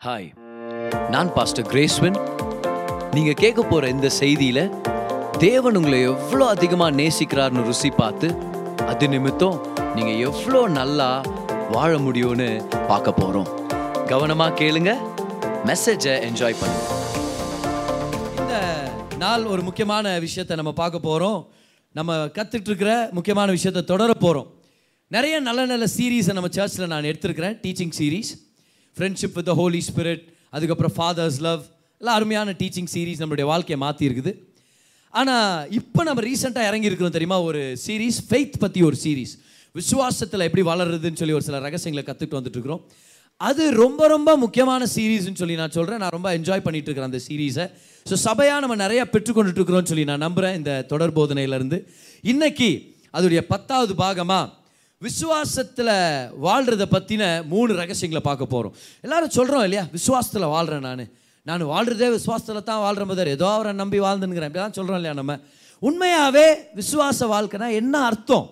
Hi நான் pastor கிரேஸ்வன் நீங்கள் கேட்க போகிற இந்த செய்தியில் தேவன் உங்களை எவ்வளோ அதிகமாக நேசிக்கிறார்னு ருசி பார்த்து அது நிமித்தம் நீங்கள் எவ்வளோ நல்லா வாழ முடியும்னு பார்க்க போகிறோம் கவனமாக கேளுங்க. மெசேஜை என்ஜாய் பண்ணுங்க. இந்த நாள் ஒரு முக்கியமான விஷயத்தை நம்ம பார்க்க போகிறோம் நம்ம கற்றுட்ருக்கிற முக்கியமான விஷயத்தை தொடர போகிறோம் நிறைய நல்ல நல்ல சீரீஸை நம்ம சர்ச்சில் நான் எடுத்திருக்கிறேன் teaching series friendship with the Holy Spirit அதுக்கப்புறம் ஃபாதர்ஸ் லவ் எல்லாம் அருமையான டீச்சிங் சீரீஸ் நம்மளுடைய வாழ்க்கையை மாற்றி இருக்குது. ஆனால் இப்போ நம்ம ரீசெண்டாக இறங்கியிருக்கிறோம் தெரியுமா? ஒரு சீரீஸ் ஃபெய்த் பற்றி ஒரு சீரீஸ் விசுவாசத்தில் எப்படி வளருதுன்னு சொல்லி ஒரு சில ரகசியங்களை கற்றுக்கிட்டு வந்துட்டுருக்கிறோம் அது ரொம்ப ரொம்ப முக்கியமான சீரீஸ்னு சொல்லி நான் சொல்கிறேன் நான் ரொம்ப என்ஜாய் பண்ணிட்டு இருக்கிறேன் அந்த சீரீஸை ஸோ சபையாக நம்ம நிறையா பெற்றுக்கொண்டுட்டு இருக்கிறோம்னு சொல்லி நான் நம்புகிறேன் இந்த தொடர் போதனையிலேருந்து. இன்னைக்கு அதோடைய பத்தாவது பாகமாக விசுவாசத்தில் வாழ்கிறத பற்றின மூணு ரகசியங்களை பார்க்க போகிறோம் எல்லாரும் சொல்கிறோம் இல்லையா? விசுவாசத்தில் வாழ்கிறேன் நான். நான் வாழ்கிறதே விசுவாசத்தில் தான் வாழ்கிற மாதிரி. ஏதோ அவரை நம்பி வாழ்ந்துங்கிறேன் இப்படி தான் சொல்கிறோம் இல்லையா நம்ம? உண்மையாகவே விசுவாச வாழ்க்கைனா என்ன அர்த்தம்?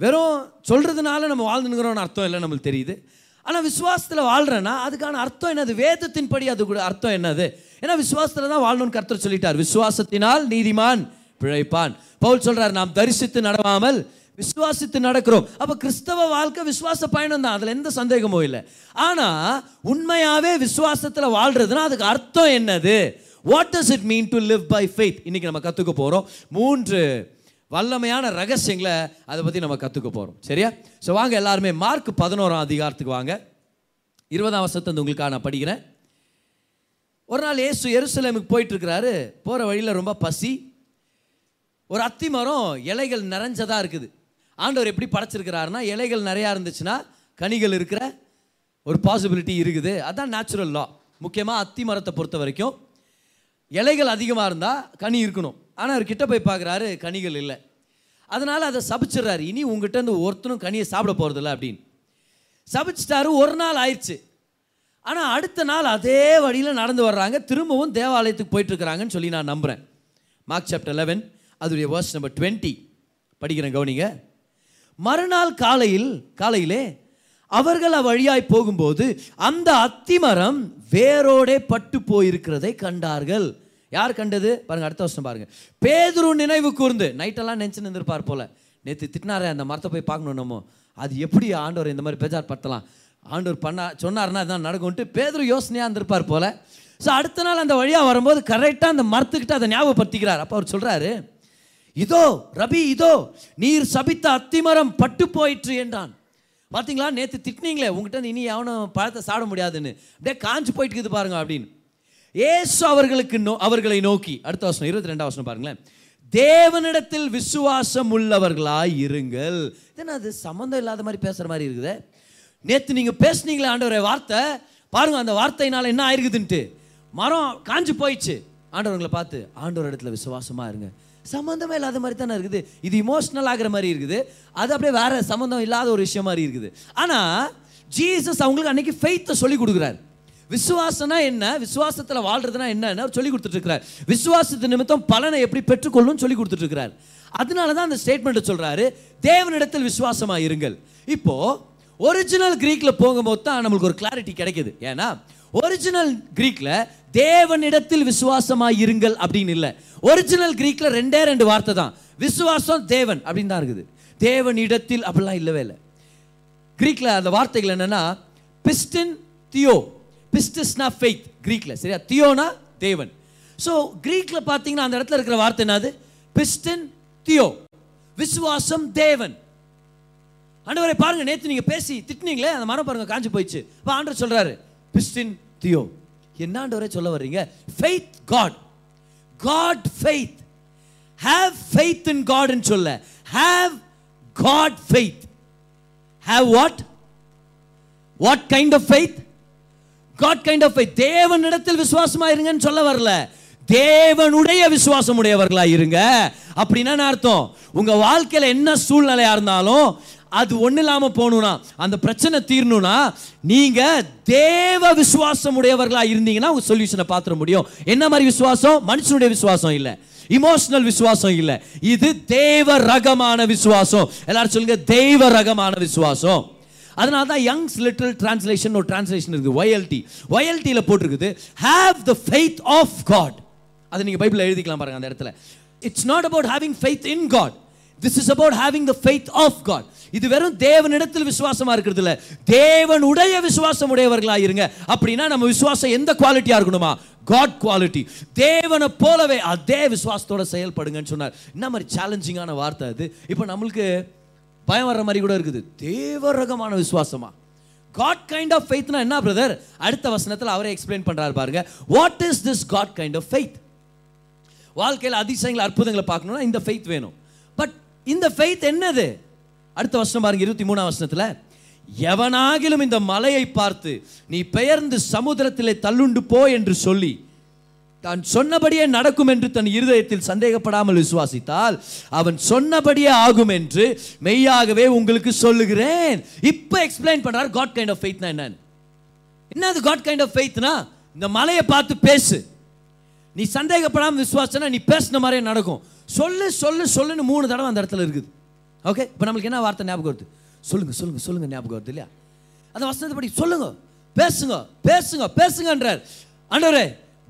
வெறும் சொல்கிறதுனால நம்ம வாழ்ந்துங்கிறோம்னு அர்த்தம் இல்லை நம்மளுக்கு தெரியுது. ஆனால் விசுவாசத்தில் வாழ்கிறேன்னா அதுக்கான அர்த்தம் என்னது? வேதத்தின்படி அது கூட அர்த்தம் என்னது? ஏன்னா விசுவாசத்தில் தான் வாழணும்னு கர்த்தர் சொல்லிட்டார். விசுவாசத்தினால் நீதிமான் பிழைப்பான். பவுல் சொல்கிறார் நாம் தரிசித்து நடவாமல் விசுவாசித்து நடக்கிறோம். அப்போ கிறிஸ்தவ வாழ்க்கை விசுவாச பயணம் தான். அதில் எந்த சந்தேகமும் இல்லை. ஆனால் உண்மையாகவே விசுவாசத்தில் வாழ்றதுன்னா அதுக்கு அர்த்தம் என்னது? What does it mean to live by faith இன்றைக்கி நம்ம கற்றுக்க போகிறோம் மூன்று வல்லமையான ரகசியங்களை அதை பற்றி நம்ம கற்றுக்க போகிறோம் சரியா? ஸோ வாங்க எல்லாருமே மார்க் பதினோராம் அதிகாரத்துக்கு வாங்க. இருபதாம் வருஷத்தை உங்களுக்காக நான் படிக்கிறேன். ஒரு நாள் ஏசு எருசலேமுக்கு போயிட்டுருக்கிறாரு. போகிற வழியில் ரொம்ப பசி. ஒரு அத்தி மரம் இலைகள் நிறைஞ்சதாக இருக்குது. ஆண்டவர் எப்படி படைச்சிருக்கிறாருன்னா இலைகள் நிறையா இருந்துச்சுன்னா கனிகள் இருக்கிற ஒரு பாசிபிலிட்டி இருக்குது. அதான் நேச்சுரல் லா முக்கியமாக அத்தி மரத்தை பொறுத்த வரைக்கும் இலைகள் அதிகமாக இருந்தால் கனி இருக்கணும். ஆனால் அவர் கிட்ட போய் பார்க்குறாரு கனிகள் இல்லை. அதனால் அதை சபிச்சிடுறாரு. இனி உங்ககிட்ட இருந்து ஒருத்தனும் கனியை சாப்பிட போகிறதில்ல அப்படின்னு. சபிச்சிட்டாரு ஒரு நாள் ஆயிடுச்சு. ஆனால் அடுத்த நாள் அதே வழியில் நடந்து வர்றாங்க. திரும்பவும் தேவாலயத்துக்கு போயிட்டுருக்கிறாங்கன்னு சொல்லி நான் நம்புகிறேன் மார்க் சாப்டர் லெவன் அதோடைய வேர்ஸ் நம்பர் டுவெண்ட்டி படிக்கிறேன் கவனிங்க. மறுநாள் காலையில் காலையிலே அவர்கள் அவ்வழியாய் போகும்போது அந்த அத்திமரம் வேரோடே பட்டு போயிருக்கிறதை கண்டார்கள். யார் கண்டது? பாருங்க அடுத்த வருஷம் பாருங்க. பேதுரு நினைவு கூர்ந்து நைட்டெல்லாம் நினச்சு நின்றுப்பார் போல. நேற்று திட்டினாரே அந்த மரத்தை போய் பார்க்கணும் நம்ம. அது எப்படி ஆண்டவர் இந்த மாதிரி பேஜார் படுத்தலாம் ஆண்டவர் பண்ணா சொன்னார்னா அதான் நடக்கும்ட்டு பேதுரு யோசனையாக இருந்திருப்பார் போல. ஸோ அடுத்த நாள் அந்த வழியாக வரும்போது கரெக்டாக அந்த மரத்துக்கிட்ட அதை ஞாபகப்படுத்திக்கிறார். அப்போ அவர் சொல்கிறாரு இதோ ரபி இதோ நீர் சபித்த அத்திமரம் பட்டு போயிற்று என்றான். பார்த்தீங்களா நேற்று திட்டினீங்களே உங்ககிட்ட இனி எவனும் பழத்தை சாட முடியாதுன்னு. அப்படியே காஞ்சு போயிட்டு இருக்குது பாருங்க அப்படின்னு. ஏசு அவர்களுக்கு நோ அவர்களை நோக்கி அடுத்த வருஷம் இருபத்தி ரெண்டாம் வருஷம் பாருங்களேன். தேவனிடத்தில் விசுவாசம் உள்ளவர்களாய் இருங்கள். என்ன அது சம்மந்தம் இல்லாத மாதிரி பேசுகிற மாதிரி இருக்குது? நேற்று நீங்கள் பேசுனீங்களே ஆண்டவரை வார்த்தை. பாருங்க அந்த வார்த்தையினால் என்ன ஆயிருக்குதுன்ட்டு. மரம் காஞ்சு போயிடுச்சு. ஆண்டவர்களை பார்த்து ஆண்டவர் இடத்துல விசுவாசமாக இருங்க. சம்மந்தமே இல்லாத மாதிரி தானே இருக்குது. இது இமோஷனல் ஆகிற மாதிரி இருக்குது. அது அப்படியே வேற சம்மந்தம் இல்லாத ஒரு விஷயம் மாதிரி இருக்குது. ஆனால் ஜீசஸ் அவங்களுக்கு அன்னைக்கு ஃபெய்த்தை சொல்லி கொடுக்குறாரு. விசுவாசனா என்ன? விசுவாசத்தில் வாழ்றதுனா என்னன்னு சொல்லி கொடுத்துட்ருக்கிறார். விசுவாசத்து நிமித்தம் பலனை எப்படி பெற்றுக்கொள்ளும் சொல்லி கொடுத்துட்ருக்கிறார். அதனால தான் அந்த ஸ்டேட்மெண்ட்டை சொல்கிறாரு தேவனிடத்தில் விசுவாசமாக இருங்கள். இப்போது ஒரிஜினல் க்ரீக்கில் போகும்போது தான் நம்மளுக்கு ஒரு கிளாரிட்டி கிடைக்குது. ஏன்னா ஒரிஜினல் க்ரீக்கில் தேவனிடத்தில் விசுவாசமாக இருங்கள் அப்படின்னு இல்லை. ஒரிஜினல் கிரீக்கில் ரெண்டே ரெண்டு வார்த்தை தான். விசுவாசம் தேவன் அப்படின்னு தான் இருக்குது. தேவனிடத்தில் அப்படிலாம் இல்லவே இல்லை. கிரீக்கில் அந்த வார்த்தைகள் என்னென்னா பிஸ்டின் தியோ பிஸ்டிஸ்னா ஃபெய்த் கிரீக்கில் சரியா? தியோனா தேவன். ஸோ கிரீக்கில் பார்த்தீங்கன்னா அந்த இடத்துல இருக்கிற வார்த்தை என்னது? பிஸ்டின் தியோ விசுவாசம் தேவன். ஆண்டவரை பாருங்க நேற்று நீங்கள் பேசி திட்டினீங்களே அந்த மரம் பாருங்க காஞ்சி போயிடுச்சு. இப்போ ஆண்டவர் சொல்கிறாரு பிஸ்டின் தியோ என்னாண்டவரே சொல்ல வர்றீங்க? Faith God God faith have faith in காட்னு சொல்ல. Have God faith have what what kind of faith God kind of faith தேவனிடத்தில் விசுவாசமா இருங்கன்னு சொல்ல வரல. தேவனுடைய விசுவாசம் உடையவர்களா இருங்க அப்படின்னா அர்த்தம்? உங்க வாழ்க்கையில என்ன சூழ்நிலையா இருந்தாலும் அது ஒன்றும் இல்லாமல் போகணும்னா அந்த பிரச்சனை தீரணும்னா நீங்கள் தேவ விசுவாசம் உடையவர்களாக இருந்தீங்கன்னா உங்கள் சொல்யூஷனை பார்த்துட முடியும். என்ன மாதிரி விசுவாசம்? மனுஷனுடைய விசுவாசம் இல்லை. இமோஷனல் விசுவாசம் இல்லை. இது தேவ ரகமான விசுவாசம். எல்லாரும் சொல்லுங்க தெய்வ ரகமான விசுவாசம். அதனால தான் யங்ஸ் லிட்டில் டிரான்ஸ்லேஷன் ஒரு டிரான்ஸ்லேஷன் இருக்குது ஒயல்டி ஒயல்டியில் போட்டிருக்குது have the faith of God அதை நீங்கள் பைபிளில் எழுதிக்கலாம் பாருங்க அந்த இடத்துல. It's not about having faith in God this is about having the faith of God இது வெறும் தேவனிடத்தில் விசுவாசமா இருக்கிறது இல்ல தேவனுடைய விசுவாசம் உடையவர்களாக இருங்க அப்படின்னா நம்ம விசுவாசம் எந்த குவாலிட்டியா இருக்கணுமா? காட் குவாலிட்டி தேவனை போலவே அதே விசுவாசத்தோட செயல்படுங்கன்னு சொன்னார். என்ன மாதிரி சேலஞ்சிங்கான வார்த்தை அது? இப்போ நம்மளுக்கு பயம் வர்ற மாதிரி கூட இருக்குது. தேவ ரகமான விசுவாசமா? காட் கைண்ட் ஆஃப் ஃபெய்த்னா என்ன பிரதர் அடுத்த வசனத்தில் அவரே எக்ஸ்பிளைன் பண்ணுறாரு பாருங்க. What is this God kind of faith வாழ்க்கையில் அதிசயங்கள் அற்புதங்களை பார்க்கணும்னா இந்த ஃபெய்த் வேணும். பட் இந்த ஃபெய்த் என்னது? அடுத்த வருஷம் பாருங்க இருபத்தி மூணாம் வருஷத்தில் எவனாகிலும் இந்த மலையை பார்த்து நீ பெயர்ந்து சமுத்திரத்திலே தள்ளுண்டு போ என்று சொல்லி தான் சொன்னபடியே நடக்கும் என்று தன் இருதயத்தில் சந்தேகப்படாமல் விசுவாசித்தால் அவன் சொன்னபடியே ஆகும் என்று மெய்யாகவே உங்களுக்கு சொல்லுகிறேன். இப்போ எக்ஸ்பிளைன் பண்றார் காட் கைண்ட் ஆஃப் ஃபெய்த்னா என்னன்னு? என்னது காட் கைண்ட் ஆஃப் ஃபெய்த்னா இந்த மலையை பார்த்து பேசு. நீ சந்தேகப்படாமல் விசுவாசனா நீ பேசின மாதிரியே நடக்கும். சொல்லு சொல்லு சொல்லுன்னு மூணு தடவை அந்த இடத்துல இருக்குது. ஓகே இப்போ நம்மளுக்கு என்ன வார்த்தை ஞாபகம் வருது? சொல்லுங்க சொல்லுங்க சொல்லுங்க ஞாபகம் வருது இல்லையா? அந்த வசனத்தை படி சொல்லுங்க. பேசுங்க பேசுங்க பேசுங்கன்றார். ஆண்டவரே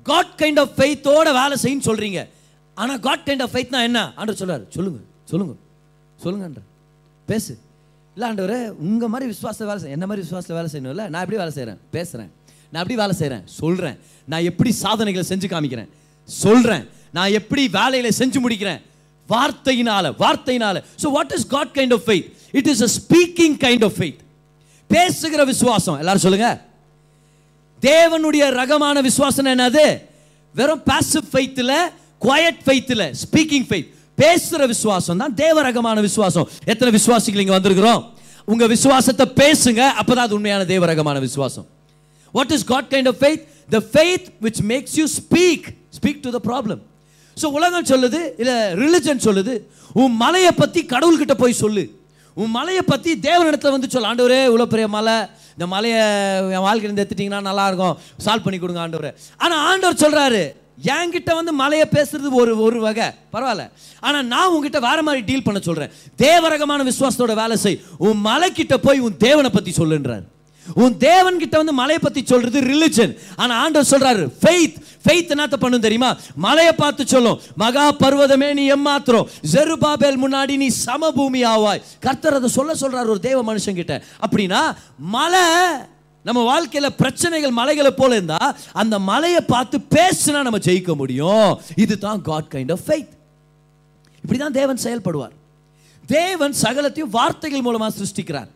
காட் கைண்ட் ஆஃப் ஃபெய்த்தோட வேலை செய்யுன்னு சொல்றீங்க. ஆனா காட் கைண்ட் ஆஃப் ஃபெய்த்னா என்ன? ஆண்டவர் சொல்றாரு சொல்லுங்க சொல்லுங்க சொல்லுங்கன்ற பேசு. இல்லை ஆண்டவர் உங்கள் மாதிரி விசுவாச வேலை செய்ய என்ன மாதிரி விசுவாசத்தில் வேலை செய்யணும் இல்லை நான் எப்படி வேலை செய்கிறேன் பேசுகிறேன் நான் எப்படி வேலை செய்கிறேன் சொல்கிறேன் நான் எப்படி சாதனைகளை செஞ்சு காமிக்கிறேன்? சொல்கிறேன் நான் எப்படி வேலையில் செஞ்சு முடிக்கிறேன்? வார்த்தையினால வார்த்தையினால. So what is God kind of faith it is a speaking kind of faith பேசுகிற விசுவாசம். எல்லாரும் சொல்லுங்க. தேவனுடைய ரகமான விசுவாசம் என்னது வெறும் பாசிவ் ஃபெய்த்தில் குவயட் ஃபெய்த்தில் ஸ்பீக்கிங் ஃபெய்த் பேசுகிற விசுவாசம் தான் தேவ ரகமான விசுவாசம். எத்தனை விசுவாசிகள் இங்கே வந்திருக்கிறோம்? உங்கள் விசுவாசத்தை பேசுங்க அப்பதான் அது உண்மையான தேவ ரகமான விசுவாசம். What is God kind of faith the faith which makes you speak speak to the problem so உலகம் சொல்லுது இல்லை ரிலிஜன் சொல்லுது உன் மலையை பற்றி கடவுள்கிட்ட போய் சொல்லு. உன் மலையை பற்றி தேவனிடத்தில் வந்து சொல்ல ஆண்டவரே இவ்வளோ பெரிய மலை இந்த மலையை என் வாழ்க்கையிலேருந்து எடுத்துட்டிங்கன்னா நல்லாயிருக்கும் சால்வ் பண்ணி கொடுங்க ஆண்டவரே. ஆனால் ஆண்டவர் சொல்கிறாரு என்கிட்ட வந்து மலையை பேசுறது ஒரு ஒரு வகை பரவாயில்ல. ஆனால் நான் உங்ககிட்ட வேற மாதிரி டீல் பண்ண சொல்கிறேன் தேவரகமான விசுவாசத்தோட வேலை செய். உன் மலைக்கிட்ட போய் உன் தேவனை பற்றி சொல்லுன்றார். உன் தேவன் கிட்ட வந்து மலையை பத்தி சொல்றது ரிலிஜன் ஆனா ஆண்டவர் சொல்றாரு ஃபெய்த் ஃபெய்த் என்னத்த பண்ணும் தெரியுமா? மலையை பார்த்து சொல்லும். மகா பர்வதமே நீ எம்மாத்திரம். ஜெருபாபேல் முன்னாடி நீ சமபூமி ஆவாய். கர்த்தர் அதை சொல்ல சொல்றாரு ஒரு தேவ மனுஷன் கிட்ட அப்படின்னா மலை நம்ம வாழ்க்கையில் பிரச்சனைகள் மலைகளை போல இருந்தா அந்த மலையை பார்த்து பேசினா நம்ம ஜெயிக்க முடியும். இதுதான் காட் கைண்ட் ஆஃப் ஃபெய்த் இப்படிதான் தேவன் செயல்படுவார். தேவன் சகலத்தையும் வார்த்தைகள் மூலமா சிருஷ்டிக்கிறார்.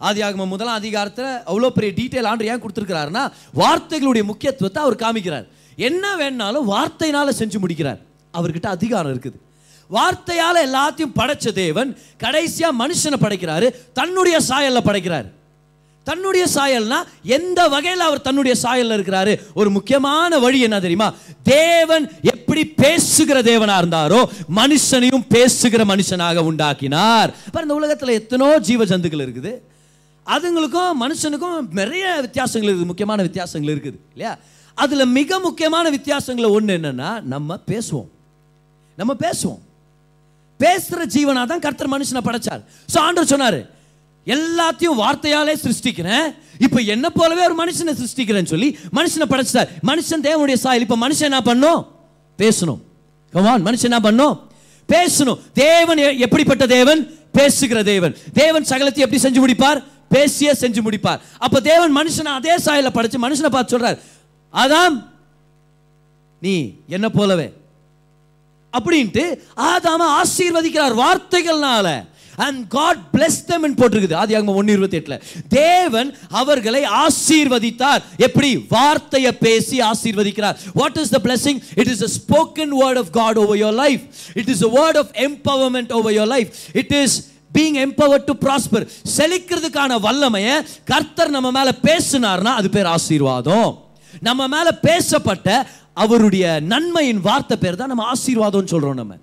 ஆதியாகமம் முதலாம் அதிகாரத்தில் அவ்வளோ பெரிய டீட்டெயில் ஆண்டு ஏன் கொடுத்துருக்கிறாருன்னா வார்த்தைகளுடைய முக்கியத்துவத்தை அவர் காமிக்கிறார். என்ன வேணாலும் வார்த்தையினால் செஞ்சு முடிக்கிறார். அவர்கிட்ட அதிகாரம் இருக்குது. வார்த்தையால் எல்லாத்தையும் படைச்ச தேவன் கடைசியாக மனுஷனை படைக்கிறாரு தன்னுடைய சாயல்ல படைக்கிறார். தன்னுடைய சாயல்னா எந்த வகையில் அவர் தன்னுடைய சாயல்ல இருக்கிறாரு? ஒரு முக்கியமான வழி என்ன தெரியுமா? தேவன் எப்படி பேசுகிற தேவனாக இருந்தாரோ மனுஷனையும் பேசுகிற மனுஷனாக உண்டாக்கினார். பாரு, இந்த உலகத்தில் எத்தனோ ஜீவ ஜந்துக்கள் இருக்குது. அதுங்களுக்கும் மனுஷனுக்கும் நிறைய வித்தியாசங்கள் இருக்குது முக்கியமான வித்தியாசங்கள் இருக்குது இல்லையா? அதில் மிக முக்கியமான வித்தியாசங்களில் ஒன்று என்னன்னா நம்ம பேசுவோம். நம்ம பேசுவோம். பேசுகிற ஜீவனா தான் கர்த்தர் மனுஷனை படைச்சார். ஸோ ஆண்டவர் சொன்னார் எல்லாத்தையும் வார்த்தையாலே சிருஷ்டிக்கிறேன். இப்போ என்ன போலவே ஒரு மனுஷனை சிருஷ்டிக்கிறேன்னு சொல்லி மனுஷனை படைச்சார். மனுஷன் தேவனுடைய சாயல். இப்போ மனுஷன் என்ன பண்ணும்? பேசணும். கமான் மனுஷன் என்ன பண்ணும்? பேசணும். தேவன் எ- எப்படிப்பட்ட தேவன்? பேசுகிற தேவன். தேவன் சகலத்தை எப்படி செஞ்சு முடிப்பார்? பேசியே செஞ்சு முடிப்பார். அப்போ தேவன் மனுஷனை அதே சாயல படைச்சு மனுஷனை பார்த்து சொல்றார் ஆதாம் நீ என்ன போலவே. அப்படின்ட்டு ஆதாம ஆசீர்வதிக்கிறார் வார்த்தைகள்னால. அண்ட் காட் பிளஸ் தம் போட்டிருக்குது. ஆதி ஆகம ஒன்று இருபத்தி எட்டுல தேவன் அவர்களை ஆசீர்வதித்தார். எப்படி? வார்த்தையை பேசி ஆசீர்வதிக்கிறார். What is the blessing it is a spoken word of God over your life it is a word of empowerment over your life it is being empower to prosper செழிக்கிறதுக்கான வல்லமையை கர்த்தர் நம்ம மேலே பேசினார்னா அது பேர் ஆசீர்வாதம். நம்ம மேலே பேசப்பட்ட அவருடைய நன்மையின் வார்த்தை பேர் தான் நம்ம ஆசீர்வாதம்னு சொல்கிறோம் நம்ம.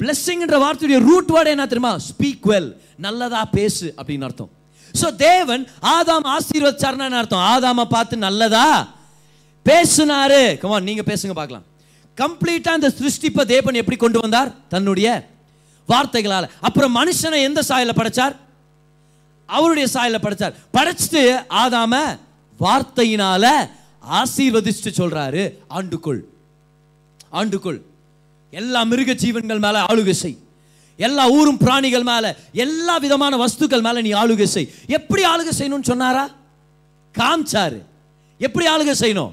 பிளெஸ்ஸிங்ன்ற வார்த்தையுடைய ரூட் வேர்டு என்ன தெரியுமா? ஸ்பீக் வெல் நல்லதா பேசு அப்படின்னு அர்த்தம். ஸோ தேவன் ஆதாம் ஆசீர்வதிச்சார்னா அர்த்தம்? ஆதாம பார்த்து நல்லதா? பேசுனாரு. கமான் நீங்க பேசுங்க பார்க்கலாம். கம்ப்ளீட்டா இந்த சிருஷ்டிப்பை தேவன் எப்படி கொண்டு வந்தார்? தன்னுடைய வார்த்தைகளால். அப்புறம் மனுஷனை எந்த சாயல படைச்சார்? அவருடைய சாயல படைச்சார். படைச்சிட்டு ஆதாம வார்த்தையினால ஆசீர்வதிச்சுட்டு சொல்றாரு ஆண்டுக்குள் ஆண்டுக்குள் எல்லா மிருக ஜீவன்கள் மேல ஆளுகை செய். எல்லா ஊரும் பிராணிகள் மேல எல்லா விதமான வஸ்துக்கள் மேல நீ ஆளுகை செய். எப்படி ஆளுகை செய்யணும்னு சொன்னாரா? காமிச்சாரு. எப்படி ஆளுகை செய்யணும்?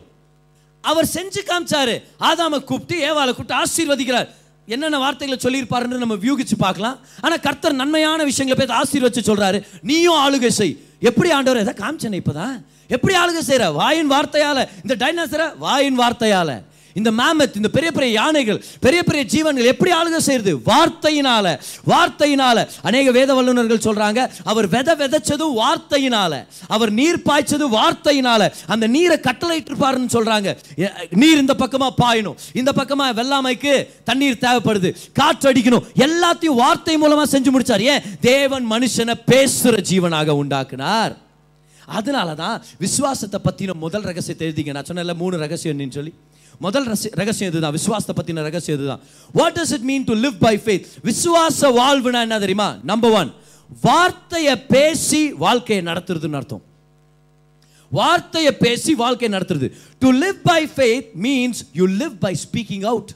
அவர் செஞ்சு காமிச்சாரு. ஆதாம கூப்பிட்டு ஏவாளை கூப்பிட்டு ஆசீர்வதிக்கிறார். என்னென்ன வார்த்தைகளை சொல்லியிருப்பாருன்னு நம்ம வியூகிச்சு பார்க்கலாம். ஆனால் கர்த்தர் நன்மையான விஷயங்களை பேசி ஆசீர்வச்சு சொல்கிறாரு நீயும் ஆளுகை செய். எப்படி ஆண்டவர் எதை காமிச்சேன் இப்போதான்? எப்படி ஆளுகை செய்யற? வாயின் வார்த்தையால். இந்த டைனாசரை வாயின் வார்த்தையால். இந்த மேமத் இந்த பெரிய பெரிய யானைகள் பெரிய பெரிய ஜீவன்கள் எப்படி ஆளுக செய்யுது? வார்த்தையினால வார்த்தையினால. அநேக வேத வல்லுநர்கள் சொல்றாங்க அவர் வித விதைச்சதும் வார்த்தையினால அவர் நீர் பாய்ச்சது வார்த்தையினால. அந்த நீரை கட்டளையிட்டிருப்பாருன்னு சொல்றாங்க. நீர் இந்த பக்கமா பாயணும். இந்த பக்கமா வெள்ளாமைக்கு தண்ணீர் தேவைப்படுது. காற்று அடிக்கணும். எல்லாத்தையும் வார்த்தை மூலமா செஞ்சு முடிச்சார். ஏன்? தேவன் மனுஷனை பேசுற ஜீவனாக உண்டாக்குனார். அதனால தான் விசுவாசத்தை பற்றின முதல் ரகசியத்தை எழுதிங்க. நான் சொன்னேன்ல மூணு ரகசியம் சொல்லி. முதல் ரசி- ரகசியம் இதுதான். விசுவாசத்தை பற்றின ரகசியம் இதுதான். What does it mean to live by faith விசுவாச வாழ்வுனா என்ன தெரியுமா? நம்பர் ஒன் வார்த்தையை பேசி வாழ்க்கையை நடத்துறதுன்னு அர்த்தம். வார்த்தையை பேசி வாழ்க்கையை நடத்துறது. To live by faith means you live by speaking out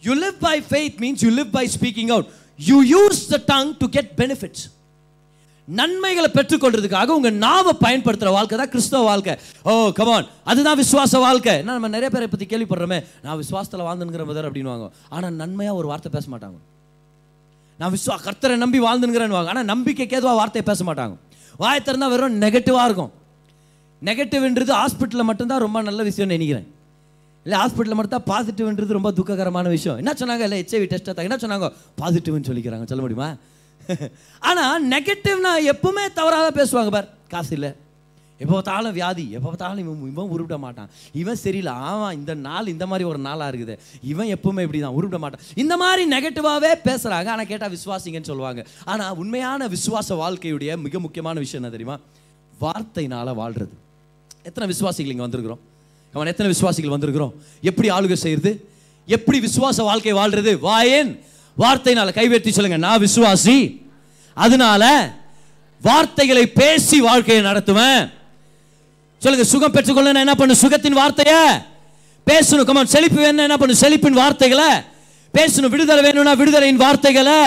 you live by faith means you live by speaking out you use the tongue to get benefits நன்மைகளை பெற்றுக்கொள்றதுக்காக உங்க நாவை பயன்படுத்துற வாழ்க்கை தான் கிறிஸ்தவ வாழ்க்கை. ஓ கமான் அதுதான் விசுவாச வாழ்க்கை. நான் நம்ம நிறைய பேரை பத்தி கேள்விப்படுறோமே. நான் விசுவாசத்துல வாழ்ந்துங்கிற மதர் அப்படின்னுவாங்க. ஆனா நன்மையா ஒரு வார்த்தை பேச மாட்டாங்க. நான் விஸ்வா கர்த்தரை நம்பி வாழ்ந்துங்கிறேன்னு ஆனா நம்பிக்கைக்கு ஏதுவா வார்த்தையை பேச மாட்டாங்க. வாயை திறந்தா வெறும் நெகட்டிவா இருக்கும். நெகட்டிவ்ன்றது ஹாஸ்பிட்டலில் மட்டும்தான் ரொம்ப நல்ல விஷயம்னு நினைக்கிறேன். இல்லை ஹாஸ்பிட்டலில் மட்டும் தான் பாசிட்டிவ்ன்றது ரொம்ப துக்ககரமான விஷயம். என்ன சொன்னாங்க? இல்லை ஹெச்ஐவி டெஸ்ட் என்ன சொன்னாங்க? பாசிட்டிவ்னு சொல்லிக்கிறாங்க. சொல்ல முடியுமா? ஆனால் நெகட்டிவ்னா எப்பவுமே தவறாக பேசுவாங்க பார். காசு இல்லை. எப்போ பார்த்தாலும் வியாதி எப்போ பார்த்தாலும் இவன் இவன் உருவிட மாட்டான். இவன் சரியில்லை. ஆமாம் இந்த நாள் இந்த மாதிரி ஒரு நாளாக இருக்குது. இவன் எப்பவுமே இப்படி தான் உருவிட மாட்டான். இந்த மாதிரி நெகட்டிவாகவே பேசுகிறாங்க ஆனால் கேட்டால் விசுவாசிங்கன்னு சொல்லுவாங்க. ஆனால் உண்மையான விசுவாச வாழ்க்கையுடைய மிக முக்கியமான விஷயம் என்ன தெரியுமா? வார்த்தையினால் வாழ்கிறது எத்தனை விசுவாசிகள் இங்கே வந்திருக்கிறோம்? அவன் எத்தனை விசுவாசிகள் வந்திருக்கிறோம்? எப்படி ஆளுகை செய்கிறது எப்படி விசுவாச வாழ்க்கை வாழ்கிறது வாயேன். வார்த்தையினால் கைவேற்றி சொல்லுங்க. நான் விசுவாசி. அதனால வார்த்தைகளை பேசி வாழ்க்கையை நடத்துவேன். சொல்லுங்க சுகம் பெற்றுக்கொள்ள என்ன பண்ணு சுகத்தின் வார்த்தைய? பேசணும். கமான் செழிப்பு வேணும் என்ன பண்ணு செழிப்பின் வார்த்தைகளை பேசணும். விடுதலை வேணும்னா விடுதலையின் வார்த்தைகளை.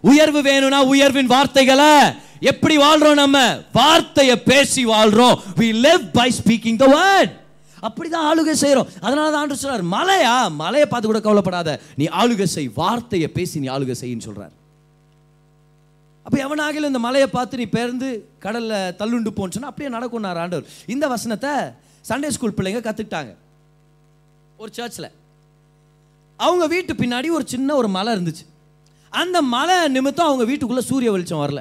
உயர்வு வேணும்னா உயர்வின் வார்த்தைகளை. எப்படி வாழ்றோம் நம்ம? வார்த்தையை பேசி வாழ்றோம். We live by speaking the word அப்படி தான் ஆளுகை செய்கிறோம் அதனால தான் ஆண்டு சொல்கிறார் மலையா? மலையை பார்த்து கூட கவலைப்படாத. நீ ஆளுகை செய். வார்த்தையை பேசி நீ ஆளுகை செய்யின்னு சொல்கிறார் அப்போ எவனாகிலும் இந்த மலையை பார்த்து நீ பேர்ந்து கடலில் தள்ளுண்டு போன்னு அப்படியே நடக்கும்னார் ஆண்டவர். இந்த வசனத்தை சண்டே ஸ்கூல் பிள்ளைங்க கற்றுக்கிட்டாங்க ஒரு சர்ச்சில் அவங்க வீட்டு பின்னாடி ஒரு சின்ன ஒரு மலை இருந்துச்சு. அந்த மலை நிமித்தம் அவங்க வீட்டுக்குள்ளே சூரிய வெளிச்சம் வரல.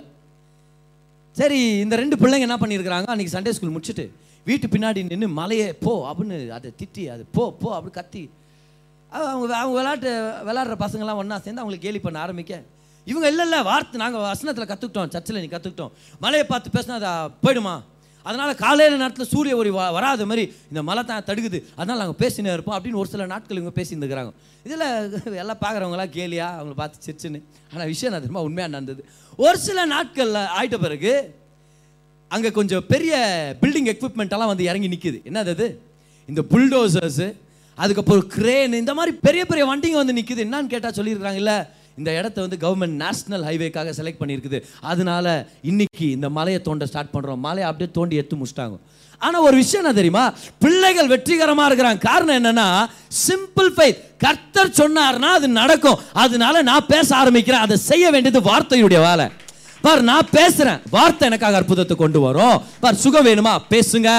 சரி இந்த ரெண்டு பிள்ளைங்க என்ன பண்ணியிருக்கிறாங்க? அன்றைக்கி சண்டே ஸ்கூல் முடிச்சுட்டு வீட்டு பின்னாடி நின்று மலையே போ அப்படின்னு அதை திட்டி அது போ போ அப்படி கத்தி. அவங்க அவங்க விளாட்டு விளாட்ற பசங்கள்லாம் ஒன்றா சேர்ந்து அவங்களை கேலி பண்ண ஆரம்பிக்க. இவங்க இல்லை இல்லை வார்த்தை நாங்கள் வசனத்தில் கற்றுக்கிட்டோம் சர்ச்சில் நீ கற்றுக்கிட்டோம் மலையை பார்த்து பேசினா அது போயிடுமா? அதனால் காலையில் நேரத்தில் சூரிய ஒளி வராத மாதிரி இந்த மலை தான் தடுக்குது அதனால் நாங்கள் பேசினே இருப்போம் அப்படின்னு ஒரு சில நாட்கள் இவங்க பேசியிருந்துக்கிறாங்க. இதில் எல்லாம் பார்க்குறவங்களாம் கேலியா அவங்கள பார்த்து சிரிச்சுன்னு. ஆனால் விஷயம் நான் திரும்ப உண்மையாக நடந்தது. ஒரு சில நாட்களில் ஆயிட்ட பிறகு அங்கே கொஞ்சம் பெரிய பில்டிங் எக்யூப்மெண்ட்டெல்லாம் வந்து இறங்கி நிற்கிது என்னது அது? இந்த புல்டோசர்ஸு அதுக்கப்புறம் கிரேன் இந்த மாதிரி பெரிய பெரிய வண்டிங்க வந்து நிற்கிது என்னன்னு கேட்டால் சொல்லியிருக்கிறாங்கல்ல இந்த இடத்த வந்து கவர்மெண்ட் நேஷ்னல் ஹைவேக்காக செலக்ட் பண்ணியிருக்குது. அதனால இன்னைக்கு இந்த மலையை தோண்ட ஸ்டார்ட் பண்ணுறோம் மலையை அப்படியே தோண்டி எடுத்து முடிச்சிட்டாங்க. ஆனால் ஒரு விஷயம் என்ன தெரியுமா? பிள்ளைகள் வெற்றிகரமாக இருக்கிறாங்க. காரணம் என்னன்னா சிம்பிள் ஃபைத் கர்த்தர் சொன்னார்னா அது நடக்கும். அதனால நான் பேச ஆரம்பிக்கிறேன். அதை செய்ய வேண்டியது வார்த்தையுடைய வேலை. பார் நான் பேசுறேன். வார்த்தை எனக்காக அற்புதத்தை கொண்டு வரும். பார் சுகம் வேணுமா? பேசுங்க.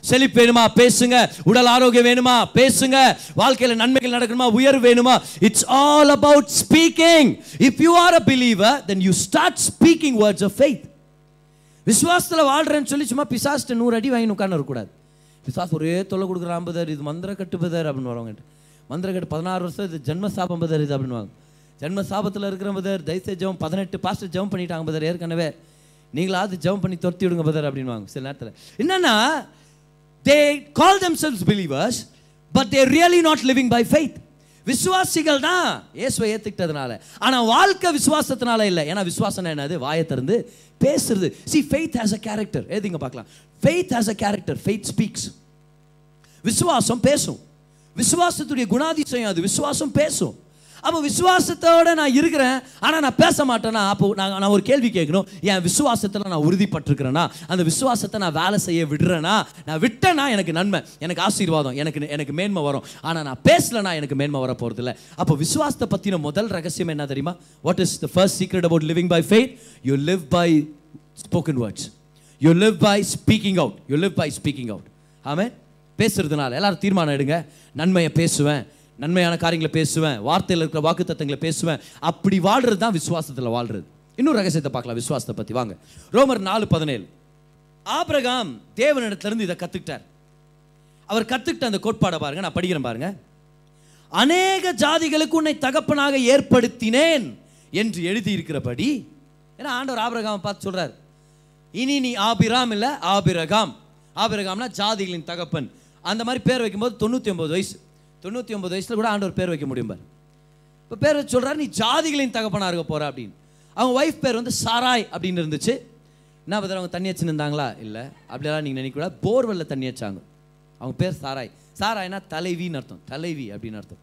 செழிப்பு வேணுமா? பேசுங்க. உடல் ஆரோக்கியம் வேணுமா? பேசுங்க. வாழ்க்கையில் நன்மைகள் நடக்கணுமா? உயர்வு வேணுமா? It's all about speaking if you are a believer then you start speaking words of faith விசுவாசத்தில் வாழ்கிறேன்னு சொல்லி சும்மா பிசாஸ்ட்டு நூறு அடி வாங்கி உட்காந்து வரக்கூடாது. பிசாஸ் ஒரே தொல்லை கொடுக்குற பதர் இது மந்திர கட்டு அப்படின்னு வரவங்க. மந்திர கட்டு பதினாறு வருஷம் இது ஜென்ம சாபம் பதர் இது அப்படின்னுவாங்க ஜென்ம சாபத்தில் இருக்கிற பதர். தயவுசெய்து ஜெபம் பதினெட்டு பாஸ்டர் ஜெபம் பண்ணிட்டாங்க பதர். ஏற்கனவே நீங்களாவது ஜெபம் பண்ணி துரத்தி விடுங்க பதர் அப்படின்வாங்க சில நேரத்தில். என்னன்னா they call themselves believers but they really not living by faith. விசுவாசிகள் தான் இயேசுவை ஏற்றுக்கிட்டதுனால ஆனால் வாழ்க்கை விசுவாசத்தினால இல்லை. ஏன்னா விசுவாசம் என்னது? வாயை திறந்து பேசுறது. See faith has a character ஏதிங்க பார்க்கலாம். Faith has a character faith speaks விசுவாசம் பேசும். விசுவாசத்துடைய குணாதிசயம் அது. விசுவாசம் பேசும். அப்போ விசுவாசத்தோடு நான் இருக்கிறேன். ஆனால் நான் பேச மாட்டேன்னா அப்போ நான் நான் ஒரு கேள்வி கேட்கணும். என் விசுவாசத்தில் நான் உறுதிப்பட்டிருக்கிறேன்னா அந்த விசுவாசத்தை நான் வேலை செய்ய விடுறேன்னா நான் விட்டேன்னா எனக்கு நன்மை எனக்கு ஆசீர்வாதம் எனக்கு எனக்கு மேன்மை வரும். ஆனால் நான் பேசலைன்னா எனக்கு மேன்மை வர போகிறது இல்லை அப்போ விசுவாசத்தை பற்றின முதல் ரகசியம் என்ன தெரியுமா? What is the first secret about living by faith you live by spoken words you live by speaking out you live by speaking out ஆமே பேசுறதுனால எல்லாரும் தீர்மானம் எடுங்க. நன்மையை பேசுவேன். நன்மையான காரியங்களை பேசுவேன் வார்த்தையில் இருக்கிற வாக்கு தத்துவங்களை பேசுவேன். அப்படி வாழ்றது தான் விசுவாசத்தில் வாழ்றது. இன்னொரு ரகசியத்தை பார்க்கலாம் விசுவாசத்தை பற்றி வாங்க. ரோமர் நாலு பதினேழு. ஆபிரகாம் தேவனிடத்திலிருந்து இதை கற்றுக்கிட்டார் அவர் கற்றுக்கிட்ட அந்த கோட்பாடை பாருங்க நான் படிக்கிறேன் பாருங்க. அநேக ஜாதிகளுக்கு உன்னை தகப்பனாக ஏற்படுத்தினேன் என்று எழுதியிருக்கிறபடி ஏன்னா ஆண்டவர் ஆபிரகாம் பார்த்து சொல்றார். இனி நீ ஆபிராம் இல்லை ஆபிரகாம். ஆபிரகாம்னா ஜாதிகளின் தகப்பன். அந்த மாதிரி பேர் வைக்கும்போது தொண்ணூற்றி ஒன்பது வயசு. தொண்ணூற்றி ஒன்பது வயசில் கூட ஆண்டவர் பேர் வைக்க முடியும் பார். இப்போ பேர் வச்சு சொல்கிறார் நீ ஜாதிகளின் தகப்பனாக இருக்க போகிற அப்படின்னு. அவங்க ஒய்ஃப் பேர் வந்து சாராய் அப்படின்னு இருந்துச்சு. என்ன பதில் அவங்க தண்ணி வச்சுருந்தாங்களா இல்லை. அப்படியெல்லாம் நீங்கள் நினைக்கூடாது போர்வெல்ல தண்ணி வச்சாங்க. அவங்க பேர் சாராய். சாராய்னா தலைவின்னு அர்த்தம். தலைவி அப்படின்னு அர்த்தம்.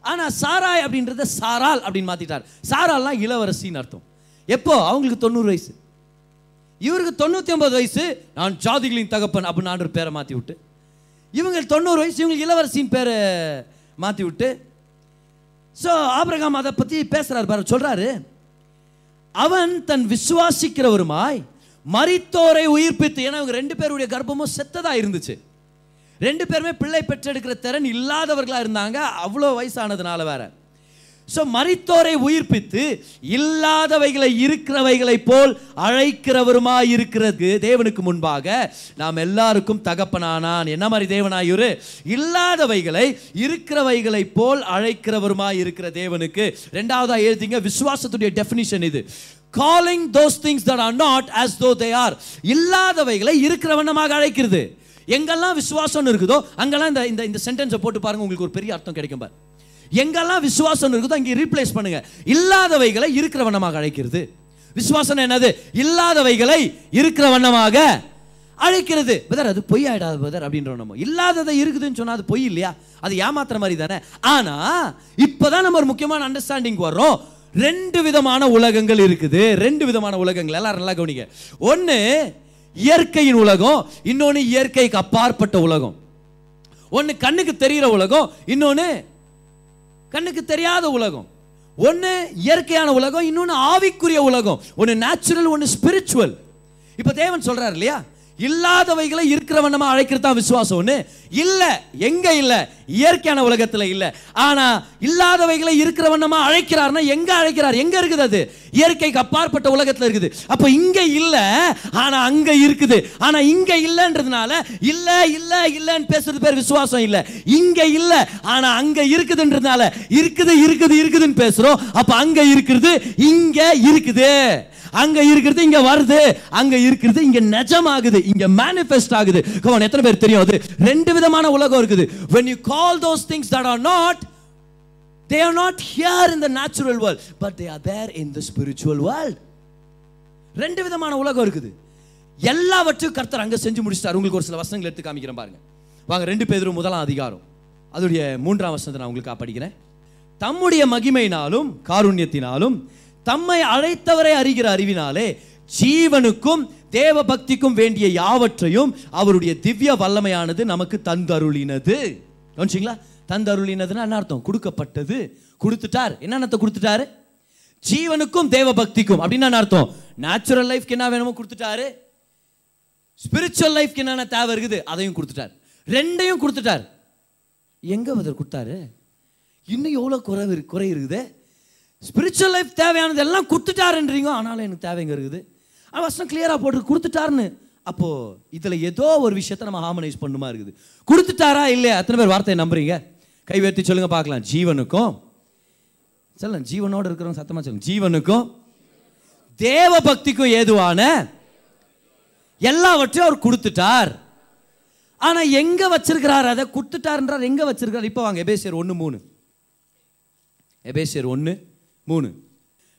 ஆனால் சாராய் அப்படின்றத சாரால் அப்படின்னு மாற்றிட்டார் சாரால்னா இளவரசின்னு அர்த்தம். எப்போ? அவங்களுக்கு தொண்ணூறு வயசு. இவருக்கு தொண்ணூற்றி ஒன்பது வயசு. நான் ஜாதிகளின் தகப்பன் அப்படின்னு ஆண்டு பேரை மாற்றி விட்டு இவங்க தொண்ணூறு வயசு இவங்களுக்கு இளவரசின் பேர் மாற்றி விட்டு ஸோ ஆபிரகாம் அதை பற்றி பேசுகிறார் பாரு சொல்கிறாரு அவன் தன் விசுவாசிக்கிறவருமாய் மறித்தோரை உயிர்ப்பித்து ஏன்னா இவங்க ரெண்டு பேருடைய கர்ப்பமும் செத்ததாக இருந்துச்சு. ரெண்டு பேருமே பிள்ளை பெற்றெடுக்கிற திறன் இல்லாதவர்களாக இருந்தாங்க அவ்வளோ வயசானதுனால வேறு. ஸோ மறித்தோரை உயிர்ப்பித்து இல்லாதவைகளை இருக்கிறவைகளை போல் அழைக்கிறவருமா இருக்கிறது தேவனுக்கு முன்பாக. நாம் எல்லாருக்கும் தகப்பனானான். என்ன மாதிரி தேவனாயுரு? இல்லாதவைகளை இருக்கிறவைகளை போல் அழைக்கிறவருமா இருக்கிற தேவனுக்கு. ரெண்டாவதாக எழுதிங்க விசுவாசத்துடைய டெஃபினிஷன் இது. Calling those things that are not as though they are இல்லாதவைகளை இருக்கிற வண்ணமாக அழைக்கிறது? எங்கெல்லாம் விசுவாசம் இருக்குதோ அங்கெல்லாம் இந்த இந்த இந்த சென்டென்ஸை போட்டு பாருங்க உங்களுக்கு ஒரு பெரிய அர்த்தம் கிடைக்கும் பாரு. எங்கெல்லாம் விசுவாசம் இருக்குதோ அங்கே ரீப்ளேஸ் பண்ணுங்க. இல்லாதவைகளை இருக்கிற வண்ணமாக அழைக்கிறது. விசுவாசம் என்னது? இல்லாதவைகளை இருக்கிற வண்ணமாக அழைக்கிறது. பதர் அது பொய் ஆயிடாது பதர் அப்படின்றோம் நம்ம. இல்லாததை இருக்குதுன்னு சொன்னா அது பொய் இல்லையா? அது ஏமாத்துற மாதிரி தானே? ஆனால் இப்போ தான் நம்ம ஒரு முக்கியமான அண்டர்ஸ்டாண்டிங் வர்றோம். ரெண்டு விதமான உலகங்கள் இருக்குது. ரெண்டு விதமான உலகங்கள். எல்லாரும் நல்லா கவனிங்க. ஒன்று இயற்கையின் உலகம். இன்னொன்று இயற்கைக்கு அப்பாற்பட்ட உலகம். ஒன்று கண்ணுக்கு தெரிகிற உலகம். இன்னொன்று கண்ணுக்கு தெரியாத உலகம். ஒன்று இயற்கையான உலகம் இன்னொன்று ஆவிக்குரிய உலகம். ஒன்று நேச்சுரல் ஒன்று ஸ்பிரிச்சுவல் இப்போ தேவன் சொல்கிறார் இல்லையா? இல்லாதவைகளை இருக்கிற வண்ணமா அழைக்கிறது தான் விசுவாசம். ஒன்று இல்லை எங்க இல்லை இயற்கையான உலகத்தில் இல்லை. ஆனா இல்லாதவைகளை இருக்கிற வண்ணமா அழைக்கிறார்னா எங்க அழைக்கிறார்? எங்க இருக்குது அது? இயற்கைக்கு அப்பாற்பட்ட உலகத்தில் இருக்குது. அப்போ இங்க இல்லை ஆனா அங்க இருக்குது. ஆனா இங்க இல்லைன்றதுனால இல்ல இல்ல இல்லைன்னு பேசுறது பேர் விசுவாசம் இல்லை. இங்க இல்லை ஆனா அங்க இருக்குதுன்றதுனால இருக்குது இருக்குது இருக்குதுன்னு பேசுறோம். அப்ப அங்க இருக்கிறது இங்க இருக்குது. அங்க இருக்கிறது இங்க வருது. அங்க இருக்கிறது இங்க நிஜமாகுது இங்க மேனிஃபெஸ்ட் ஆகுது. கவன் எத்தனை பேர் தெரியும் அது? ரெண்டு விதமான உலகம் இருக்குது. When you call those things that are not they are not here in the natural world but they are there in the spiritual world. ரெண்டு விதமான உலகம் இருக்குது. எல்லாவற்றையும் கர்த்தர் அங்க செஞ்சு முடிச்சிட்டார். உங்களுக்கு ஒரு சில வசனங்கள் எடுத்து காமிக்கிறேன் பாருங்க. வாங்க ரெண்டு பேரும் முதலாம் அதிகாரம். அதோடைய மூன்றாம் வசனத்தை நான் உங்களுக்கு படிக்கிறேன் தம்முடைய மகிமையினாலும் காருண்யத்தினாலும் தம்மை அழைத்தவரை அறிகிற அறிவினாலே ஜீவனுக்கும் தேவ பக்திக்கும் வேண்டிய யாவற்றையும் அவருடைய திவ்ய வல்லமையானது நமக்கு தந்தருளினது. கவனிச்சிங்களா? தந்தருளினதுன்னா என்ன அர்த்தம்? கொடுக்கப்பட்டது. கொடுத்துட்டார். என்னென்னத்தை கொடுத்துட்டாரு? ஜீவனுக்கும் தேவ பக்திக்கும் அப்படின்னு அர்த்தம்? நேச்சுரல் லைஃப்க்கு என்ன வேணுமோ கொடுத்துட்டாரு. ஸ்பிரிச்சுவல் லைஃப்க்கு என்னென்ன தேவை இருக்குது? அதையும் கொடுத்துட்டார். ரெண்டையும் கொடுத்துட்டார். எங்க அவர் கொடுத்தாரு? இன்னும் எவ்வளோ குறை குறை இருக்குது? ஸ்பிரிச்சுவல் லைஃப் தேவையானது எல்லாம் கொடுத்துட்டாருன்றீங்க. ஆனாலும் எனக்கு தேவைங்க இருக்குது. ஆனால் வசனம் கிளியராக போட்டு கொடுத்துட்டாருன்னு. அப்போது இதில் ஏதோ ஒரு விஷயத்தை நம்ம ஹார்மனைஸ் பண்ணுமா இருக்குது. கொடுத்துட்டாரா இல்லையா? அத்தனை பேர் வார்த்தையை நம்புறீங்க? கை உயர்த்தி சொல்லுங்கள் பார்க்கலாம். ஜீவனுக்கும். சொல்லலாம் ஜீவனோடு இருக்கிறவங்க சத்தமாக சொல்லுங்க. ஜீவனுக்கும் தேவ பக்திக்கும் ஏதுவான எல்லாவற்றையும் அவர் கொடுத்துட்டார். ஆனால் எங்கே வச்சிருக்கிறார்? அதை கொடுத்துட்டாருன்றார் எங்கே வச்சிருக்கிறார்? இப்போ வாங்க எபேசியர் ஒன்று மூணு. எபேசியர் ஒன்று மூணு.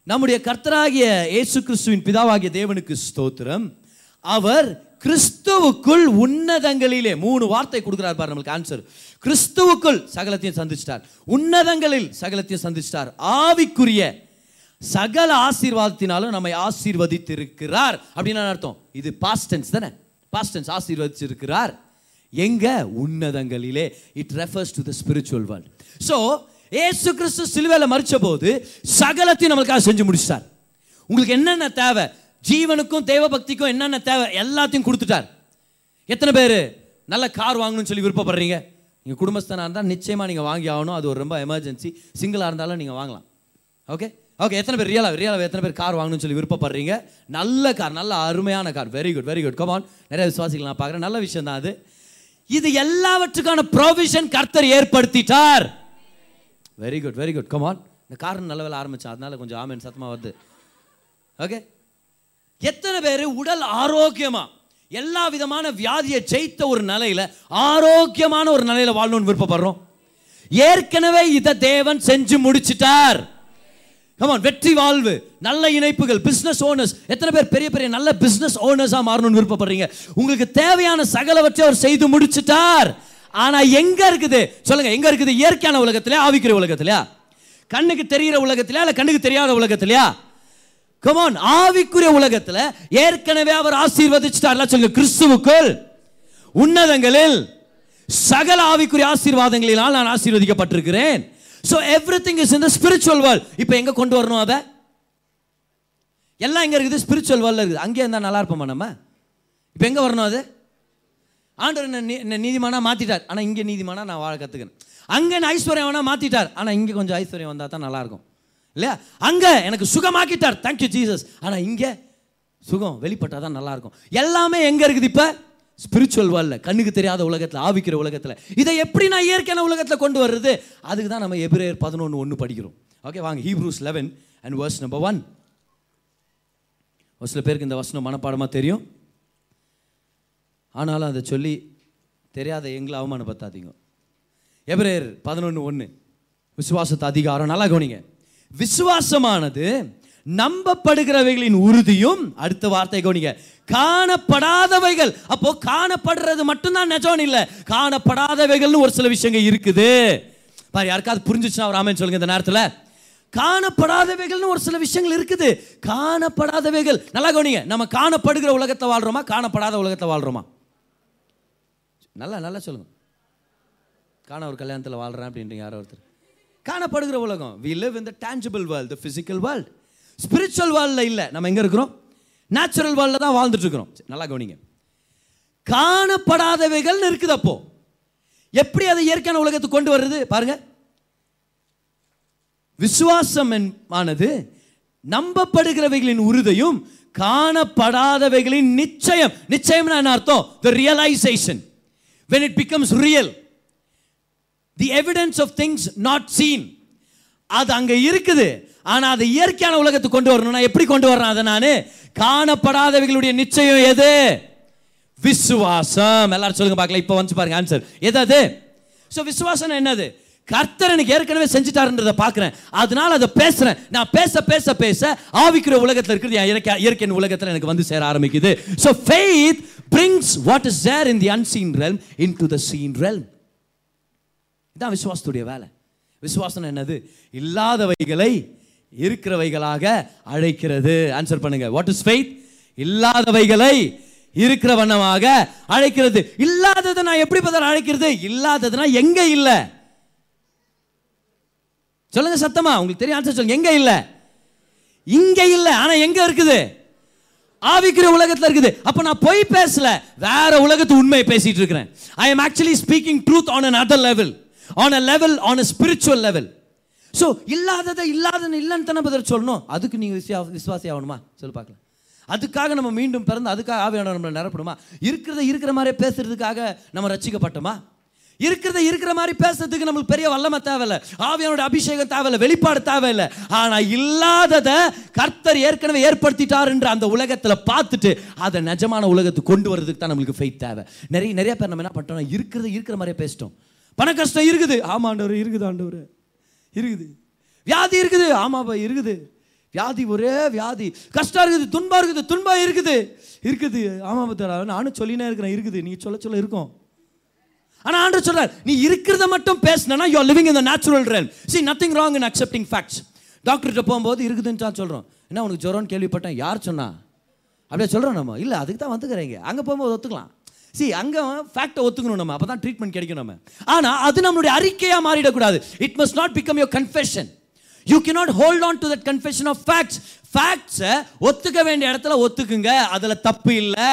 நம்முடைய கர்த்தராகிய இயேசு கிறிஸ்துவின் பிதாவாகிய தேவனுக்கு ஸ்தோத்திரம். அவர் கிறிஸ்துவுக்குள் உன்னதங்களிலே மூணு வார்த்தை கொடுக்குறார் பாரு நம்மளுக்கு ஆன்சர் கிறிஸ்துவுக்குள் சகலத்தையும் சந்திச்சிட்டார். உன்னதங்களில் சகலத்தையும் சந்திச்சிட்டார். ஆவிக்குரிய சகல ஆசீர்வாதத்தினாலும் நம்மை ஆசீர்வதித்திருக்கிறார். அப்படின்னு அர்த்தம்? இது பாஸ்டன்ஸ் தானே? பாஸ்டன்ஸ் ஆசீர்வதிச்சிருக்கிறார். எங்க? உன்னதங்களிலே. It refers to the spiritual world so ஏசு கிறிஸ்து சிலுவையில் மறித்த போது சகலத்தையும் நம்மளுக்காக செஞ்சு முடிச்சிட்டார். உங்களுக்கு என்னென்ன தேவை? ஜீவனுக்கும் தேவ பக்திக்கும் என்னென்ன தேவை? எல்லாத்தையும் கொடுத்துட்டார். எத்தனை பேர்? நல்ல கார் வாங்கணும்னு சொல்லி விருப்பப்படுறீங்க? நீங்கள் குடும்பஸ்தனாக இருந்தால் நிச்சயமாக நீங்கள் வாங்கி ஆகணும். அது ஒரு ரொம்ப எமர்ஜென்சி சிங்கிளாக இருந்தாலும் நீங்கள் வாங்கலாம். ஓகே ஓகே எத்தனை பேர்? ரியலாக ரியலாக எத்தனை பேர் கார் வாங்கணும்னு சொல்லி விருப்பப்படுறீங்க? நல்ல கார் நல்ல அருமையான car. Very good very good come on நிறைய விசுவாசிகள் நான் பார்க்குறேன். நல்ல விஷயம் தான் அது. இது எல்லாவற்றுக்கான ப்ரொவிஷன் கர்த்தர் ஏற்படுத்திட்டார். Very good very good come on இந்த காரணம் நல்ல வேலை ஆரம்பித்தேன் அதனால கொஞ்சம் ஆமேன் சத்தமாக வருது. ஓகே எத்தனை பேர் உடல் ஆரோக்கியமாக எல்லா விதமான வியாதியை ஜெயித்த ஒரு நிலையில் ஆரோக்கியமான ஒரு நிலையில் வாழணும்னு விருப்பப்படுறோம்? ஏற்கனவே இதை தேவன் செஞ்சு முடிச்சிட்டார். கமான் வெற்றி வாழ்வு நல்ல இணைப்புகள் பிஸ்னஸ் ஓனர்ஸ் எத்தனை பேர் பெரிய பெரிய நல்ல பிஸ்னஸ் ஓனர்ஸாக மாறணும்னு விருப்பப்படுறீங்க? உங்களுக்கு தேவையான சகலவற்றை அவர் செய்து முடிச்சிட்டார். ஆனா எங்க இருக்குது? சொல்லுங்க எங்க இருக்குது? இயற்கையான உலகத்திலே ஆவிக்கிற உலகத்திலயா கண்ணுக்கு தெரிகிற உலகத்திலயா இல்ல கண்ணுக்கு தெரியாத உலகத்திலயா கமான் ஆவிக்குரிய உலகத்துல ஏற்கனவே அவர் ஆசீர்வதிச்சிட்டார்ல சொல்லுங்க கிறிஸ்துவுக்குள். உன்னதங்களில் சகல ஆவிக்குரிய ஆசீர்வாதங்களினால் நான் ஆசீர்வதிக்கப்பட்டிருக்கிறேன். ஸோ எவ்ரி திங் இஸ் இந்த ஸ்பிரிச்சுவல் வேர்ல்ட் இப்போ எங்க கொண்டு வரணும் அதை? எல்லாம் எங்கே இருக்குது? ஸ்பிரிச்சுவல் வேர்ல்ட்ல இருக்குது. அங்கேயே இருந்தால் நல்லா இருப்போமா நம்ம? இப்போ எங்கே வரணும் அது? ஆண்டவர் என்ன நீ- என்ன நீதிமானா மாற்றிட்டார் ஆனால் இங்கே நீதிமானா நான் வாழ கத்துக்கணும். அங்கே என்ன ஐஸ்வர்யம் வேணால் மாற்றிட்டார் ஆனால் இங்கே கொஞ்சம் ஐஸ்வர்யம் வந்தால் தான் நல்லாயிருக்கும். இல்லையா? அங்கே எனக்கு சுகமாக்கிட்டார். தேங்க்யூ ஜீசஸ் ஆனால் இங்கே சுகம் வெளிப்பட்டால் தான் நல்லாயிருக்கும். எல்லாமே எங்கே இருக்குது இப்போ? ஸ்பிரிச்சுவல் வேர்ல்டில் கண்ணுக்கு தெரியாத உலகத்தில் ஆவிக்கிற உலகத்தில். இதை எப்படி நான் இயற்கையான உலகத்தில் கொண்டு வர்றது? அதுக்கு தான் நம்ம எபிரேயர் பதினொன்று ஒன்று படிக்கிறோம். ஓகே வாங்க. Hebrews eleven and verse number one ஒரு சில பேருக்கு இந்த வசனம் மனப்பாடமாக தெரியும். ஆனாலும் அதை சொல்லி தெரியாத எங்களை அவமானப்படுத்தாதீங்க. எப்ரேர் பதினொன்று ஒன்று விசுவாசத்தை அதிகாரம் நல்லா கவனிங்க. விசுவாசமானது நம்பப்படுகிறவைகளின் உறுதியும் அடுத்த வார்த்தை கவனிங்க. காணப்படாதவைகள். அப்போ காணப்படுறது மட்டும்தான் நிஜம் இல்லை. காணப்படாதவைகள்னு ஒரு சில விஷயங்கள் இருக்குது. பாரு யாருக்காவது புரிஞ்சுச்சுன்னா அவர் ஆமென் சொல்லுங்க இந்த நேரத்தில். காணப்படாதவைகள்னு ஒரு சில விஷயங்கள் இருக்குது. காணப்படாதவைகள். நல்லா கவனிங்க. நம்ம காணப்படுகிற உலகத்தை வாழ்றோமா? காணப்படாத உலகத்தை வாழ்றோமா? நல்லா நல்லா சொல்லுங்க. காண ஒரு கல்யாணத்தில் வாழ்கிறேன் அப்படின்றீங்க யாரோ ஒருத்தர். காணப்படுகிற உலகம். We live in the tangible physical the physical world. இல்லை. நம்ம எங்கே இருக்கிறோம்? நேச்சுரல் வேர்ல்டில் தான் வாழ்ந்துட்டு நல்லா கவனிங்க. காணப்படாதவைகள்னு இருக்குது அப்போ. எப்படி அதை இயற்கையான உலகத்துக்கு கொண்டு வர்றது? பாருங்க. விசுவாசம் ஆனது நம்பப்படுகிறவைகளின் உறுதியும் காணப்படாதவைகளின் நிச்சயம். நிச்சயம்னா என்ன அர்த்தம்? The realisation when it becomes real the evidence of things not seen அது அங்கே இருக்குது. ஆனால் அதை இயற்கையான உலகத்துக்கு கொண்டு வரணும்னா எப்படி கொண்டு வரேன் அதை நான்? காணப்படாதவைகளுடைய நிச்சயம் எது? விசுவாசம். எல்லாரும் சொல்லுங்க பார்க்கலாம். இப்போ வந்து பாருங்க ஆன்சர் எது அது? ஸோ விசுவாசம் என்னது? கர்த்தர் எனக்கு ஏற்கனவே செஞ்சுட்டாருன்றதை பார்க்குறேன். அதனால அதை பேசுகிறேன் நான் பேச பேச பேச ஆவிக்கிற உலகத்தில் இருக்கிறது என் இயற்கை இயற்கையின் உலகத்தில் எனக்கு வந்து சேர ஆரம்பிக்குது. So faith brings what is there in the unseen into the seen realm. இதான் விசுவாசத்துடைய வேலை. விசுவாசம் என்னது? இல்லாதவைகளை இருக்கிறவைகளாக அழைக்கிறது. ஆன்சர் பண்ணுங்க. வாட் இஸ் ஃபெய்த் இல்லாதவைகளை இருக்கிற வண்ணமாக அழைக்கிறது. இல்லாததை நான் எப்படி பதில் அழைக்கிறது? இல்லாததுனா எங்க இல்லை? சொல்லுங்க சத்தமா உங்களுக்கு தெரியும் ஆன்சர் சொல்லுங்க. எங்க இல்ல? இங்க இல்ல ஆனா எங்க இருக்குது? ஆவிக்கிற உலகத்துல இருக்குது. அப்ப நான் பொய் பேசல வேற உலகத்து உண்மையை பேசிட்டு இருக்கிறேன். I am actually speaking truth on another level on a level on a spiritual level so இல்லாததை இல்லாதன்னு இல்லைன்னு தானே பதில் சொல்லணும்? அதுக்கு நீங்கள் விசுவா விசுவாசி ஆகணுமா? சொல்லி பார்க்கலாம். அதுக்காக நம்ம மீண்டும் பிறந்து அதுக்காக ஆவியான நம்மளை நிரப்பணுமா? இருக்கிறத இருக்கிற மாதிரியே பேசுறதுக்காக நம்ம ரசிக்கப்பட்டோமா? இருக்கிறத இருக்கிற மாதிரி பேசுறதுக்கு நம்மளுக்கு பெரிய வல்லமை தேவையில்ல. ஆவியானோட அபிஷேகம் தேவையில்ல வெளிப்பாடு தேவையில்லை. ஆனால் இல்லாததை கர்த்தர் ஏற்கனவே ஏற்படுத்திட்டாருன்ற அந்த உலகத்தில் பார்த்துட்டு அதை நிஜமான உலகத்துக்கு கொண்டு வரதுக்கு தான் நம்மளுக்கு ஃபெய்த் தேவை. நிறைய நிறைய பேர் நம்ம என்ன பண்ணுறோம் இருக்கிறத இருக்கிற மாதிரியே பேசிட்டோம். பண கஷ்டம் இருக்குது. ஆமா ஆண்டவர் இருக்குது ஆண்டவர். இருக்குது. வியாதி இருக்குது. ஆமாப்பா இருக்குது. வியாதி ஒரே வியாதி. கஷ்டம் இருக்குது துன்பம் இருக்குது துன்பம் இருக்குது. இருக்குது. ஆமாம் நானும் சொல்லினே இருக்கிறேன் இருக்குது. நீ சொல்ல சொல்ல இருக்கும். ஆனால் ஆண்டு சொல்கிறார் நீ இருக்கிறத மட்டும் பேசினா you are living in the natural realm. See nothing wrong in accepting facts டாக்டர்கிட்ட போகும்போது இருக்குதுன்னு தான் என்ன உனக்கு ஜுரம்னு கேள்விப்பட்டேன்? யார் சொன்னா? அப்படியே சொல்கிறோம் நம்ம. இல்லை அதுக்கு தான் வந்துக்கிறீங்க. அங்கே போகும்போது ஒத்துக்கலாம். சி அங்கே ஃபேக்டை ஒத்துக்கணும் நம்ம. அப்போ தான் ட்ரீட்மெண்ட் கிடைக்கும் நம்ம. ஆனால் அது நம்மளுடைய அறிக்கையாக மாறிடக்கூடாது. It must not become your confession you cannot hold on to that confession of facts ஃபேக்ட்ஸை ஒத்துக்க வேண்டிய இடத்துல ஒத்துக்குங்க. அதில் தப்பு இல்லை.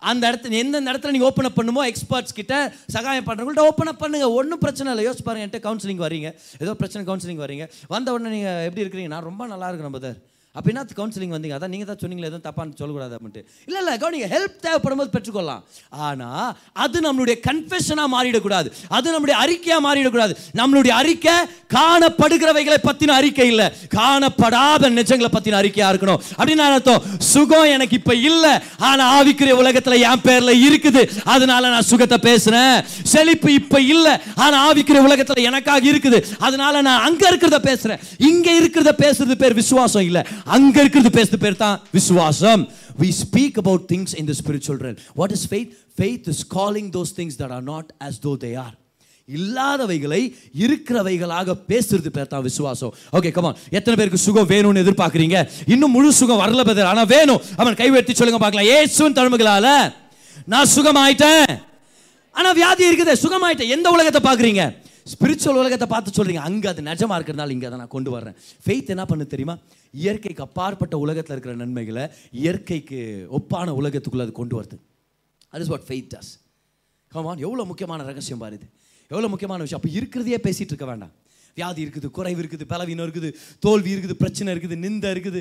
அந்த இடத்துல எந்தெந்த இடத்துல நீங்கள் ஓப்பன் அப் பண்ணுமோ எக்ஸ்பர்ட்ஸ் கிட்ட சகாயம் பண்ணுறவங்கள்ட்ட ஓப்பன் அப் பண்ணுங்க. ஒன்றும் பிரச்சனை இல்லை. யோசிச்சு பாருங்க என்கிட்ட கவுன்சிலிங் வரீங்க. ஏதோ பிரச்சனை கவுன்சிலிங் வரீங்க. வந்த உடனே நீங்கள் எப்படி இருக்கிறீங்க? நான் ரொம்ப நல்லா இருக்கிறேன் பதர் அப்படின்னா கவுன்சிலிங் வந்தீங்க. அதான் நீங்கள் தான் சொன்னீங்களே எதுவும் தப்பான்னு சொல்லக்கூடாது அப்படின்ட்டு இல்லை இல்லை கவனிங்க ஹெல்ப் தேவைப்படும் போது பெற்றுக்கொள்ளலாம். ஆனால் அது நம்மளுடைய கன்ஃபெஷனாக மாறிடக்கூடாது. அது நம்மளுடைய அறிக்கையாக மாறிடக்கூடாது. நம்மளுடைய அறிக்கை காணப்படுகிறவைகளை பற்றின அறிக்கை இல்லை. காணப்படாத நிஜங்களை பற்றின அறிக்கையாக இருக்கணும். அப்படின்னு அர்த்தம். சுகம் எனக்கு இப்போ இல்லை. ஆனால் ஆவிக்குரிய உலகத்தில் என் பேரில் இருக்குது. அதனால நான் சுகத்தை பேசுகிறேன் செழிப்பு இப்போ இல்லை. ஆனால் ஆவிக்குரிய உலகத்தில் எனக்காக இருக்குது. அதனால நான் அங்கே இருக்கிறத பேசுகிறேன் இங்கே இருக்கிறத பேசுறது பேர் விசுவாசம் இல்லை. அங்க இருக்கிறது பேசுற பேர் தான் விசுவாசம். We speak about things in the spiritual realm what is faith? Faith is calling those things that are not as though they are. இல்லாதவைகளை இருக்கிறவைகளாக பேசுறது பேர் தான் விசுவாசம். ஓகே கமான் எத்தனை பேருக்கு சுகம் வேணும்னு எதிர்பார்க்குறீங்க? இன்னும் முழு சுகம் வரல பேர் ஆனால் வேணும். அவன் கைவெட்டி சொல்லுங்க பார்க்கலாம். ஏசுவின் தழும்புகளால நான் சுகமாயிட்டேன். ஆனா வியாதி இருக்குது. சுகமாயிட்டேன். எந்த உலகத்தை பார்க்குறீங்க? ஸ்பிரிச்சுவல் உலகத்தை பார்த்து சொல்றீங்க. அங்க அது நிஜமா இருக்கிறதுனால இங்க அதை நான் கொண்டு வர்றேன். ஃபெய்த் என்ன பண்ணு தெரியுமா? இயற்கைக்கு அப்பாற்பட்ட உலகத்தில் இருக்கிற நன்மைகளை இயற்கைக்கு ஒப்பான உலகத்துக்குள்ள அது கொண்டு வருது. அது is what faith does come on எவ்வளோ முக்கியமான ரகசியம் பாருது எவ்வளோ முக்கியமான விஷயம். அப்போ இருக்கிறதையே பேசிகிட்டு இருக்க வேண்டாம். வியாதி இருக்குது குறைவு இருக்குது பலவீனம் இருக்குது தோல்வி இருக்குது பிரச்சனை இருக்குது நிந்த இருக்குது.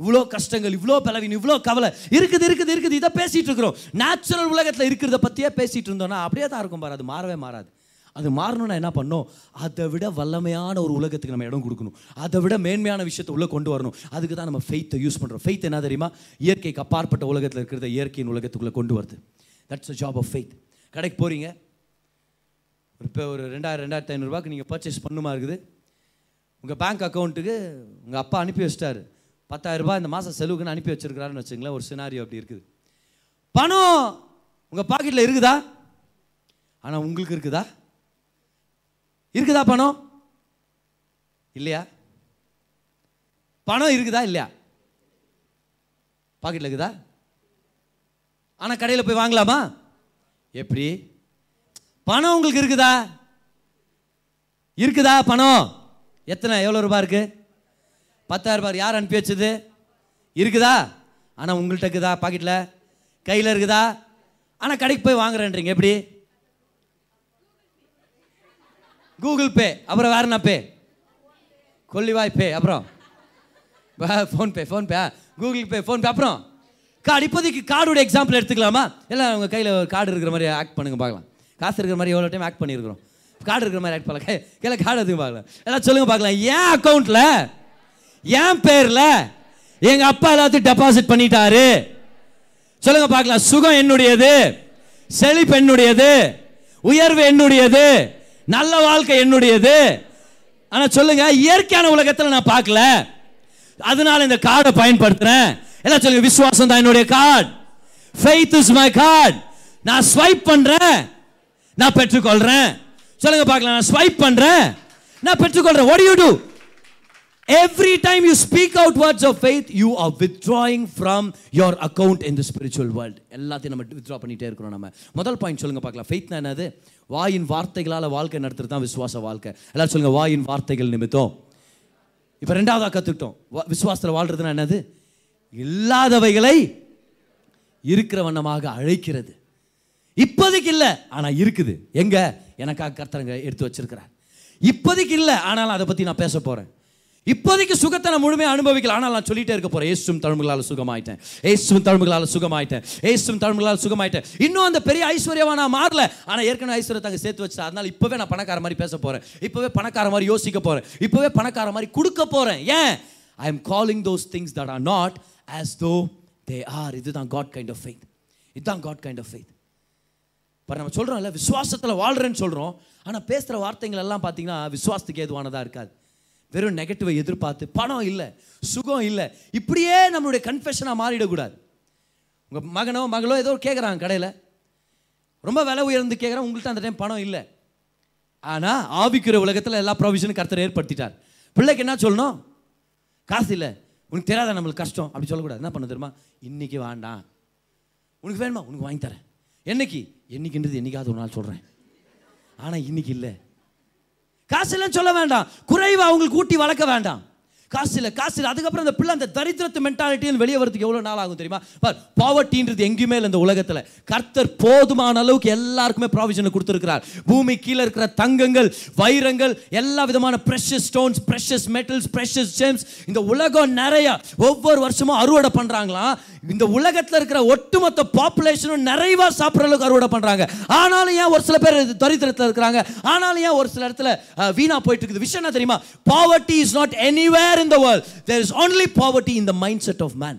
இவ்வளோ கஷ்டங்கள் இவ்வளோ பலவீனம் இவ்வளோ கவலை. இருக்குது இருக்குது இருக்குது. இதை பேசிகிட்டு இருக்கிறோம். நேச்சுரல் உலகத்தில் இருக்கிறத பற்றியே பேசிகிட்டு இருந்தோம்னா அப்படியே தான் இருக்கும் பாரு. அது மாறவே மாறாது. அது மாறணும்னா என்ன பண்ணணும்? அதை விட வல்லமையான ஒரு உலகத்துக்கு நம்ம இடம் கொடுக்கணும். அதை விட மேன்மையான விஷயத்தை உள்ளே கொண்டு வரணும். அதுக்கு தான் நம்ம ஃபெய்த்தை யூஸ் பண்ணுறோம் ஃபெய்த் என்ன தெரியுமா? இயற்கைக்கு அப்பாற்பட்ட உலகத்தில் இருக்கிறத இயற்கையின் உலகத்துக்குள்ளே கொண்டு வருது. That's a job of faith கடைக்கு போகிறீங்க இப்போ ஒரு ரெண்டாயிரம் ரெண்டாயிரத்தி ஐநூறுரூவாக்கு நீங்கள் பர்ச்சேஸ் பண்ணுமா இருக்குது. உங்கள் பேங்க் அக்கௌண்ட்டுக்கு உங்கள் அப்பா அனுப்பி வச்சிட்டாரு. பத்தாயிரரூபா இந்த மாதம் செலவுக்குன்னு அனுப்பி வச்சிருக்கிறாருன்னு வச்சுங்களேன் ஒரு சினாரியோ அப்படி இருக்குது. பணம் உங்கள் பாக்கெட்டில் இருக்குதா? ஆனால் உங்களுக்கு இருக்குதா? இருக்குதா பணம்? இல்லையா? பணம் இருக்குதா? இல்லையா? பாக்கெட்டில் இருக்குதா? ஆனால் கடையில் போய் வாங்கலாமா? எப்படி? பணம் உங்களுக்கு இருக்குதா? இருக்குதா பணம்? எத்தனை? எவ்வளோ ரூபாய் இருக்கு? பத்தாயிரம் ரூபாய் யார் அனுப்பி வச்சது? இருக்குதா? ஆனால் உங்கள்கிட்ட இருக்குதா? பாக்கெட்டில் கையில் இருக்குதா? ஆனால் கடைக்கு போய் வாங்குறேன்றீங்க எப்படி? கூகுள் பே அப்புறம் வேற என்ன பே கொல்லிவாய் பே அப்புறம் PhonePe PhonePe Google Pay PhonePe அப்புறம்? கார்டு இப்போதைக்கு கார்டோட எக்ஸாம்பிள் எடுத்துக்கலாமா? எல்லாம் உங்கள் கையில் ஒரு கார்டு இருக்கிற மாதிரி ஆக்ட் பண்ணுங்க பார்க்கலாம். காசு இருக்கிற மாதிரி எவ்வளோ டைம் ஆக்ட் பண்ணியிருக்கிறோம். கார்டு இருக்கிற மாதிரி ஆக்ட் பண்ணலாம் கையில் கார்டு எடுத்துக்க பார்க்கலாம்? எல்லாம் சொல்லுங்கள் பார்க்கலாம். ஏன் அக்கௌண்ட்டில் என் பேரில் எங்கள் அப்பா எல்லாத்தையும் டெபாசிட் பண்ணிட்டாரு. சொல்லுங்கள் பார்க்கலாம். சுகம் என்னுடையது? செழிப்பு என்னுடையது? உயர்வு என்னுடையது? நல்ல வாழ்க்கை என்னுடையது. ஆனால் சொல்லுங்க இயற்கையான உலகத்தில் நான் பார்க்கல. அதனால இந்த கார்டை பயன்படுத்துறேன். எல்லாம் சொல்லுங்க விசுவாசம் தான் என்னுடைய card. Faith is my card நான் ஸ்வைப் பண்ணுறேன் நான் பெற்றுக்கொள்கிறேன் சொல்லுங்க பார்க்கலாம் நான் ஸ்வைப் பண்ணுறேன் நான் பெற்றுக்கொள்கிறேன் what you do every time you speak out words of faith you are are from your account in the spiritual world எல்லாத்தையும் நம்ம வித்ட்ரா பண்ணிகிட்டே இருக்கிறோம் நம்ம. முதல் பாயிண்ட் சொல்லுங்க பார்க்கலாம். ஃபெய்த்னா என்னது? வாயின் வார்த்தைகளால் வாழ்க்கை நடத்துறது தான் விசுவாச வாழ்க்கை. எல்லாரும் சொல்லுங்கள் வாயின் வார்த்தைகள் நிமித்தம். இப்போ ரெண்டாவதாக கற்றுக்கிட்டோம் விசுவாசத்தில் வாழ்கிறதுனா என்னது? இல்லாதவைகளை இருக்கிற வண்ணமாக அழைக்கிறது. இப்போதைக்கு இல்லை ஆனால் இருக்குது. எங்கே? எனக்காக கர்த்தரங்க எடுத்து வச்சிருக்கிறார். இப்போதைக்கு இல்லை ஆனாலும் அதை பற்றி நான் பேச போகிறேன் இப்போதைக்கு சுகத்தை நான் முழுமையாக அனுபவிக்கல. ஆனால் நான் சொல்லிட்டே இருக்க போகிறேன் ஏசும் தழும்புகளால் சுகமாயிட்டேன். ஏசும் தழும்புகளால் சுகமாயிட்டேன். ஏசும் தழும்புகளால் சுகமாயிட்டேன். இன்னும் அந்த பெரிய ஐஸ்வர்யவா நான் மாறல. ஆனால் ஏற்கனவே ஐஸ்வர்யத்தை அங்கே சேர்த்து வச்சா அதனால் இப்போவே நான் பணக்கார மாதிரி பேச போகிறேன் இப்போவே பணக்கார மாதிரி யோசிக்க போகிறேன் இப்போவே பணக்கார மாதிரி கொடுக்க போகிறேன் ஏன்? I am calling those things that are not as though they are இதுதான் காட் கைண்ட் ஆஃப் ஃபெய்த் இதுதான் காட் கைண்ட் ஆஃப் ஃபெய்த் இப்போ நம்ம சொல்கிறோம்ல விசுவாசத்தில் வாழ்கிறேன்னு சொல்கிறோம் ஆனால் பேசுகிற வார்த்தைகள் எல்லாம் பார்த்தீங்கன்னா விசுவாசத்துக்கு ஏதுவானதாக இருக்காது. வெறும் நெகட்டிவை எதிர்பார்த்து பணம் இல்லை சுகம் இல்லை. இப்படியே நம்மளுடைய கன்ஃபெஷனாக மாறிடக்கூடாது. உங்கள் மகனோ மகளோ ஏதோ கேட்குறாங்க கடையில். ரொம்ப விலை உயர்ந்து கேட்குறேன் உங்கள்கிட்ட அந்த டைம் பணம் இல்லை. ஆனால் ஆவிக்கிற உலகத்தில் எல்லா ப்ரொவிஷனும் கர்த்தர் ஏற்படுத்திட்டார். பிள்ளைக்கு என்ன சொல்லணும்? காசு இல்லை. உனக்கு தெரியாத நம்மளுக்கு கஷ்டம்? அப்படி சொல்லக்கூடாது. என்ன பண்ண தெரியுமா? இன்னைக்கு வேண்டாம். உனக்கு வேணுமா? உனக்கு வாங்கி தரேன். என்னைக்கு? என்னைக்குன்றது என்னைக்காவது ஒரு நாள் சொல்கிறேன் ஆனால் இன்னைக்கு இல்லை. காசு இல்லைன்னு சொல்ல வேண்டாம். குறைவாக அவங்களுக்கு ஊட்டி வளர்க்க வேண்டாம். காசு இல்லை காசு இல்லை அதுக்கப்புறம் அந்த பிள்ளை அந்த தரித்திரத்து மென்டாலிட்டின்னு வெளியே வரதுக்கு எவ்வளோ நாள் ஆகும் தெரியுமா? பார் பாவர்ட்டின்றது எங்கேயுமே இல்லை இந்த உலகத்தில். கர்த்தர் போதுமான அளவுக்கு எல்லாருக்குமே ப்ராவிஷனை கொடுத்துருக்கிறார். பூமி கீழே இருக்கிற தங்கங்கள் வைரங்கள் எல்லா விதமான precious stones precious metals precious gems இந்த உலகம் நிறையா ஒவ்வொரு வருஷமும் அறுவடை பண்ணுறாங்களாம் இந்த உலகத்தில் இருக்கிற ஒட்டுமொத்த பாப்புலேஷனும் நிறைவா சாப்பிட்ற அளவுக்கு அறுவடை பண்ணுறாங்க ஆனாலும் ஏன் ஒரு சில பேர் தரித்திரத்தில் இருக்கிறாங்க? ஆனாலும் ஏன் ஒரு சில இடத்துல வீணாக வீணா போயிட்டு இருக்குது? விஷயம் என்ன தெரியுமா? Poverty is not anywhere in the world there is only poverty in the mindset of man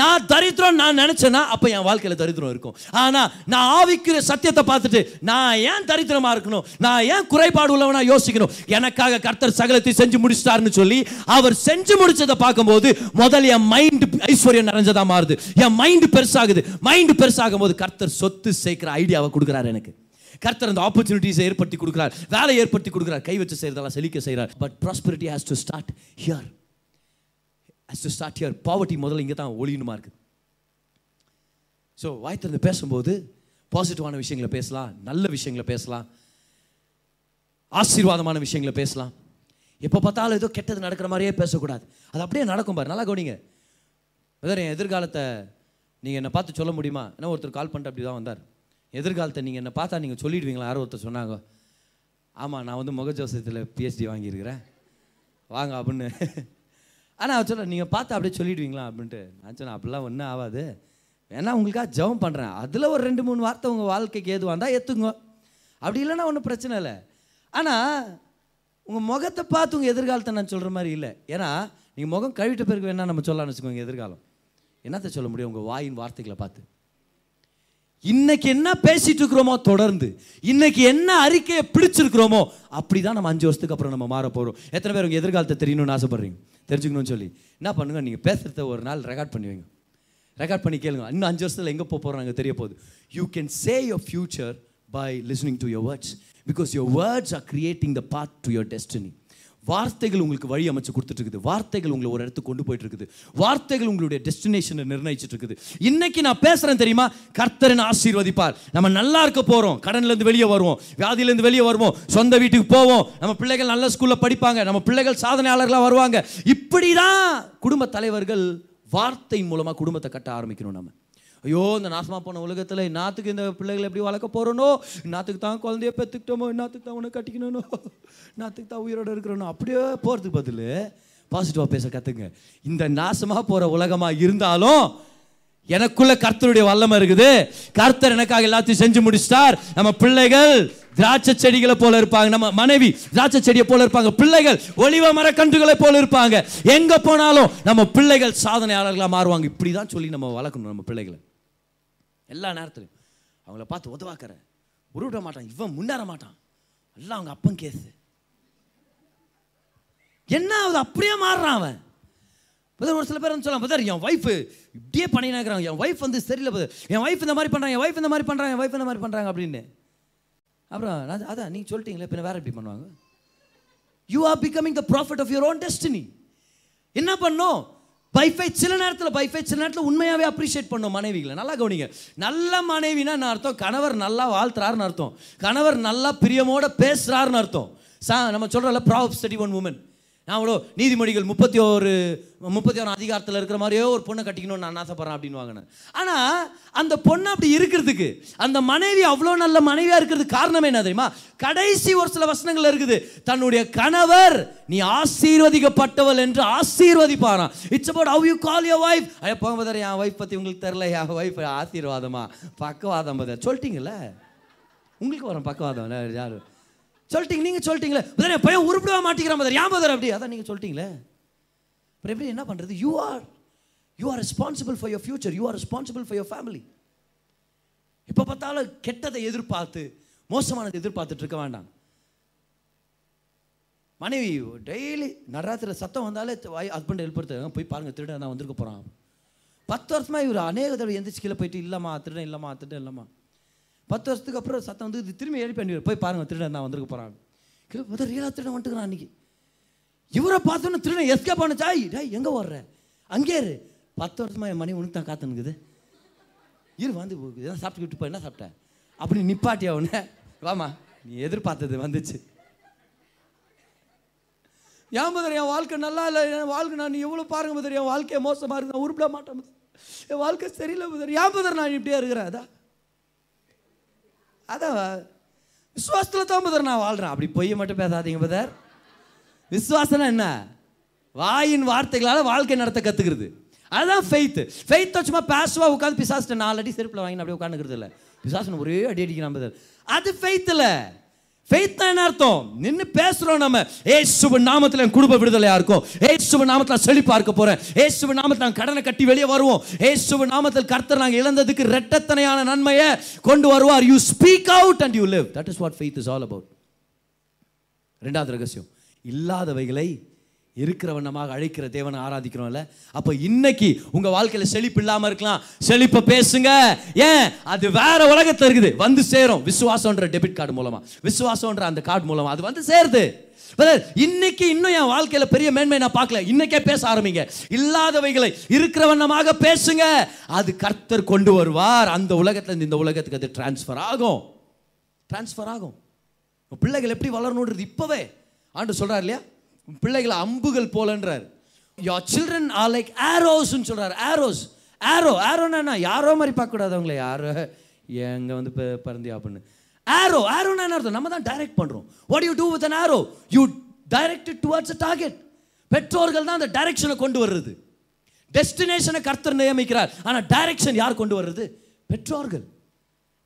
நான் தரித்திரம் நான் நினச்சேன்னா அப்போ என் வாழ்க்கையில் தரித்திரம் இருக்கும். ஆனால் நான் ஆவிக்கிற சத்தியத்தை பார்த்துட்டு நான் ஏன் தரித்திரமாக இருக்கணும்? நான் ஏன் குறைபாடு உள்ளவனா யோசிக்கணும்? எனக்காக கர்த்தர் சகலத்தை செஞ்சு முடிச்சிட்டாருன்னு சொல்லி அவர் செஞ்சு முடிச்சதை பார்க்கும்போது முதல்ல என் மைண்டு ஐஸ்வர்யம் நிறைஞ்சதா மாறுது. என் மைண்டு பெருசாகுது. மைண்டு பெருசாகும் போது கர்த்தர் சொத்து சேர்க்கிற ஐடியாவை கொடுக்குறாரு எனக்கு. கர்த்தர் அந்த ஆப்பர்ச்சுனிட்டிஸை ஏற்படுத்தி கொடுக்குறார். வேலை ஏற்படுத்தி கொடுக்குறார். கை வச்சு செய்கிறதெல்லாம் செழிக்க செய்கிறார் but prosperity has to start here as to start your poverty முதல்ல இங்கே தான் ஒழியணுமா இருக்குது ஸோ வாய் திறந்து பேசும்போது பாசிட்டிவான விஷயங்களை பேசலாம் நல்ல விஷயங்களை பேசலாம் ஆசீர்வாதமான விஷயங்களை பேசலாம். எப்போ பார்த்தாலும் ஏதோ கெட்டது நடக்கிற மாதிரியே பேசக்கூடாது. அது அப்படியே நடக்கும் பாரு நல்லா கவனிங்க. பிரதர் என் எதிர்காலத்தை நீங்கள் என்னை பார்த்து சொல்ல முடியுமா? என்ன ஒருத்தர் கால் பண்ணிட்டு அப்படி தான் வந்தார். எதிர்காலத்தை நீங்கள் என்னை பார்த்தா நீங்கள் சொல்லிடுவீங்களா? யாரோ ஒருத்தர் சொன்னாங்க. ஆமாம் நான் வந்து முகஜோசத்தில் பிஹெச்டி வாங்கியிருக்கிறேன். வாங்க அப்படின்னு. ஆனால் அவர் சொல்ல நீங்கள் பார்த்து அப்படியே சொல்லிடுவீங்களா? அப்படின்ட்டு. நான் சொன்னேன் அப்படிலாம் ஒன்றும் ஆகாது வேணா உங்களுக்காக ஜெபம் பண்ணுறேன் அதில் ஒரு ரெண்டு மூணு வார்த்தை உங்கள் வாழ்க்கைக்கு ஏதுவாக இருந்தால் ஏற்றுங்க அப்படி இல்லைன்னா ஒன்றும் பிரச்சனை இல்லை. ஆனால் உங்கள் முகத்தை பார்த்து உங்கள் எதிர்காலத்தை நான் சொல்கிற மாதிரி இல்லை. ஏன்னா நீங்கள் முகம் கழுவிட்ட பிறகு வேணால் நம்ம சொல்லலாம்னு வச்சுக்கோங்க எதிர்காலம். என்னத்தை சொல்ல முடியும்? உங்கள் வாயின் வார்த்தைகளை பார்த்து. இன்னைக்கு என்ன பேசிட்டு இருக்கிறோமோ தொடர்ந்து இன்னைக்கு என்ன அறிக்கையை பிடிச்சிருக்கிறோமோ அப்படிதான் நம்ம அஞ்சு வருஷத்துக்கு அப்புறம் நம்ம மாற போகிறோம் எத்தனை பேர் உங்கள் எதிர்காலத்தை தெரியணும்னு ஆசைப்படுறீங்க? தெரிஞ்சுக்கணும்னு சொல்லி. என்ன பண்ணுங்க? நீங்கள் பேசுகிறத ஒரு நாள் ரெக்கார்ட் பண்ணுவீங்க ரெக்கார்ட் பண்ணி கேளுங்க. இன்னும் அஞ்சு வருஷத்துல எங்கே போக போறோம் தெரிய போகுது. You can say your future by listening to your words because your words are creating the part to your destiny வார்த்தைகள் உங்களுக்கு வழி அமைச்சு கொடுத்துட்டு இருக்குது வார்த்தைகள் உங்களை ஒரு இடத்துக்கு கொண்டு போயிட்டு இருக்குது வார்த்தைகள் உங்களுடைய டெஸ்டினேஷனை நிர்ணயிச்சிட்டு இருக்குது இன்னைக்கு நான் பேசுறேன் தெரியுமா? கர்த்தரன் ஆசீர்வதிப்பார். நம்ம நல்லா இருக்க போறோம். கடன்ல இருந்து வெளியே வருவோம். வியாதியில இருந்து வெளியே வருவோம். சொந்த வீட்டுக்கு போவோம். நம்ம பிள்ளைகள் நல்ல ஸ்கூல்ல படிப்பாங்க. நம்ம பிள்ளைகள் சாதனையாளர்களா வருவாங்க. இப்படிதான் குடும்ப தலைவர்கள் வார்த்தை மூலமா குடும்பத்தை கட்ட ஆரம்பிக்கணும் நம்ம. ஐயோ இந்த நாசமாக போன உலகத்தில் நாத்துக்கு இந்த பிள்ளைகளை எப்படி வளர்க்க போகிறனோ நாத்துக்கு தான் குழந்தைய பெற்றுக்கிட்டோமோ நாத்துக்கு தான் உனக்கு கட்டிக்கணும்னோ? நாத்துக்கு தான் உயிரோட இருக்கிறனோ? அப்படியே போகிறதுக்கு பதில் பாசிட்டிவாக பேச கற்றுங்க இந்த நாசமாக போகிற உலகமாக இருந்தாலும் எனக்குள்ள கர்த்தருடைய வல்லமை இருக்குது. கர்த்தர் எனக்காக எல்லாத்தையும் செஞ்சு முடிச்சிட்டார். நம்ம பிள்ளைகள் திராட்சை செடிகளை போல இருப்பாங்க. நம்ம மனைவி திராட்சை செடியை போல இருப்பாங்க. பிள்ளைகள் ஒளிவ மரக்கன்றுகளை போல இருப்பாங்க. எங்க போனாலும் நம்ம பிள்ளைகள் சாதனையாளர்களாக மாறுவாங்க. இப்படிதான் சொல்லி நம்ம வளர்க்கணும் நம்ம பிள்ளைகளை. எல்லா நேரத்துலையும். அவங்கள பார்த்து உதவாக்கிற. உருவிட மாட்டான். இவன் முன்னேற மாட்டான். எல்லாம் அவங்க அப்பன் கேஸு என்ன ஆகுது அப்படியே மாறுறான் அவன். புதர் ஒரு சில பேர் வந்து சொல்லலாம் புதர் என் ஒய்ஃப் இப்படியே பண்ணினா என் ஒய்ஃப் வந்து சரியில்லை புதர். என் ஒய்ஃப் இந்த மாதிரி பண்ணுறாங்க என் ஒய்ஃப் இந்த மாதிரி பண்ணுறாங்க என் ஒய்ஃப் இந்த மாதிரி பண்ணுறாங்க அப்படின்னு. அப்புறம் அதான் நீங்கள் சொல்லிட்டீங்களே பின்ன வேறு எப்படி பண்ணுவாங்க? You are becoming the prophet of your own destiny என்ன பண்ணும் பைஃபை சில நேரத்தில் பைஃபை சில நேரத்தில் உண்மையாகவே அப்ரிஷியேட் பண்ணும் மனைவிகளை. நல்லா கவனிங்க. நல்ல மனைவினா நான் அர்த்தம்? கணவர் நல்லா வாழ்த்துறாருன்னு அர்த்தம். கணவர் நல்லா பிரியமோட பேசுகிறாருன்னு அர்த்தம். சா நம்ம சொல்கிறோம்ல ப்ராப்ஸ் தேர்ட்டி ஒன் உமன் நான் அவ்வளோ நீதிமொழிகள் முப்பத்தி ஒரு முப்பத்தி ஒரு அதிகாரத்தில் இருக்கிற மாதிரியோ ஒரு பொண்ணை கட்டிக்கணும்னு நான் ஆசைப்பட்றேன் அப்படின்னு வாங்கினேன். ஆனால் அந்த பொண்ணு அப்படி இருக்கிறதுக்கு அந்த மனைவி அவ்வளோ நல்ல மனைவியாக இருக்கிறதுக்கு காரணம் என்ன தெரியுமா? கடைசி ஒரு சில வசனங்கள் இருக்குது தன்னுடைய கணவர் நீ ஆசீர்வதிக்கப்பட்டவள் என்று ஆசீர்வதிப்பாராம். It's about how you call your wife ஐயா போங்க பதர் என் வைஃப் பற்றி உங்களுக்கு தெரில என் வைஃப் ஆசீர்வாதமா? பக்கவாதம் பதர் சொல்லிட்டீங்கல்ல? உங்களுக்கு வரும் பக்கவாதம். யாரு? சொல்லிட்டீங்க நீங்கள் சொல்லிட்டீங்களே. பதர் என் பையன் உருப்பிடவே மாட்டேங்கிறான் பதர் ஏன் பதர் அப்படி அதான் நீங்கள் சொல்லிட்டீங்களே. அப்புறம் எப்படி என்ன பண்ணுறது you are you are responsible for your future you are responsible for your family இப்போ பார்த்தாலும் கெட்டதை எதிர்பார்த்து மோசமானதை எதிர்பார்த்துட்டு இருக்க வேண்டாம். மனைவி டெய்லி நடுராத்திரியில் சத்தம் வந்தாலே ஹஸ்பண்ட் எழுப்புறது போய் பாருங்கள் திருடன் தான் வந்திருக்க போகிறான் பத்து வருஷமாக இவர் அநேக தடவை எந்திரிச்சு கீழே போயிட்டு இல்லைம்மா திருடன் இல்லைம்மா திருடன் இல்லைம்மா. பத்து வருஷத்துக்கு அப்புறம் சத்தம் வந்து இது திரும்பி எழுப்பி அனுப்பி போய் பாருங்கள் திருடன் தான் வந்திருக்க போகிறான் கீழே பார்த்தா ரியலாக திருடன் வந்துட்டுக்கிறான் அன்னைக்கு. இவரை பார்த்தோன்னே திருடன் எஸ்கேப் ஆனச்சா? டேய் எங்கே ஓடுற? அங்கே இரு. பத்து வருஷமாக என் மணி உனக்கு தான் காத்துனுக்குது இரு வந்து எதாவது சாப்பிட்டு போய் என்ன சாப்பிட்டேன் அப்படி நிப்பாட்டியா உடனே வாமா. நீ எதிர்பார்த்தது வந்துச்சு. ஏன் முதல் என் வாழ்க்கை நல்லா இல்லை. என் வாழ்க்கை நான் எவ்வளோ பாருங்க முதல் என் வாழ்க்கையை மோசமாக இருக்கு நான் உருப்பிட மாட்டேன் என் வாழ்க்கை சரியில்லை முதல் ஏன் பதர் நான் இப்படியே இருக்கிறேன்? அதான் அதான் விசுவாசத்தில் தான் பதர் நான் வாழ்கிறேன் அப்படி பொய்ய மட்டும் பேசாதீங்க பதர். விசுவாசம்னா என்ன? வாயின் வார்த்தைகளால் வாழ்க்கை நடத்த கற்றுக்கிறது அதுதான் ஃபெய்த் ஃபெய்த் சும்மா பேசுவா உட்காந்து பிசாசிட்ட நாலு அடி செருப்பில் வாங்கி அப்படியே உட்காந்துக்கிறது இல்லை பிசாசன் ஒரே அடி அடிக்கிறான் பதர். அது ஃபெய்த்தில் ஃபெய்த் என்ன அர்த்தம்? நின்று பேசுகிறோம் நம்ம. ஏசுவ நாமத்தில் என் குடும்ப விடுதலையாக இருக்கும் ஏசுவ நாமத்தில் செழிப்பாக இருக்க போறேன். ஏசுவ நாமத்தில் நாங்கள் கடனை கட்டி வெளியே வருவோம். ஏசுவ நாமத்தில் கர்த்தர் நாங்கள் இழந்ததுக்கு ரெட்டத்தனையான நன்மையை கொண்டு வருவார். You speak out and you live that is what faith is all about ரெண்டாவது ரகசியம். இல்லாதவைகளை இருக்கிற வண்ணமாக அழைக்கிற தேவனை ஆராதிக்கிறோம்ல. அப்போ இன்னைக்கு உங்கள் வாழ்க்கையில் செழிப்பு இல்லாமல் இருக்கலாம். செழிப்பை பேசுங்க. ஏன்? அது வேற உலகத்தை இருக்குது. வந்து சேரும். விசுவாசம்ன்ற டெபிட் கார்டு மூலமாக விசுவாசம்ன்ற அந்த கார்டு மூலமாக அது வந்து சேருது. இன்னைக்கு இன்னும் என் வாழ்க்கையில் பெரிய மேன்மை நான் பார்க்கல. இன்னைக்கே பேச ஆரம்பிங்க. இல்லாதவைகளை இருக்கிற வண்ணமாக பேசுங்க. அது கர்த்தர் கொண்டு வருவார். அந்த உலகத்தில் இந்த உலகத்துக்கு அது டிரான்ஸ்ஃபர் ஆகும். டிரான்ஸ்ஃபர் ஆகும். பிள்ளைகள் எப்படி வளரணுன்றது இப்போவே. ஆண்டு சொல்கிறார் இல்லையா? உன் பிள்ளைகளை அம்புகள் போலன்றார். Your சில்ட்ரன் ஆர் லைக் ஆரோஸ்ன்னு சொல்கிறார் ஆரோஸ் ஆரோ ஆரோனா யாரோ மாதிரி பார்க்கக்கூடாது அவங்கள யாரோ எங்கே வந்து இப்போ பிறந்தியா அப்படின்னு ஆரோ ஆரோனா அர்த்தம்? நம்ம தான் டைரக்ட் பண்ணுறோம் what you do with an arrow you directed towards a target பெற்றோர்கள் தான் அந்த டைரக்ஷனை கொண்டு வர்றது. டெஸ்டினேஷனை கர்த்தர் நியமிக்கிறார். ஆனால் டைரக்ஷன் யார் கொண்டு வர்றது? பெற்றோர்கள்.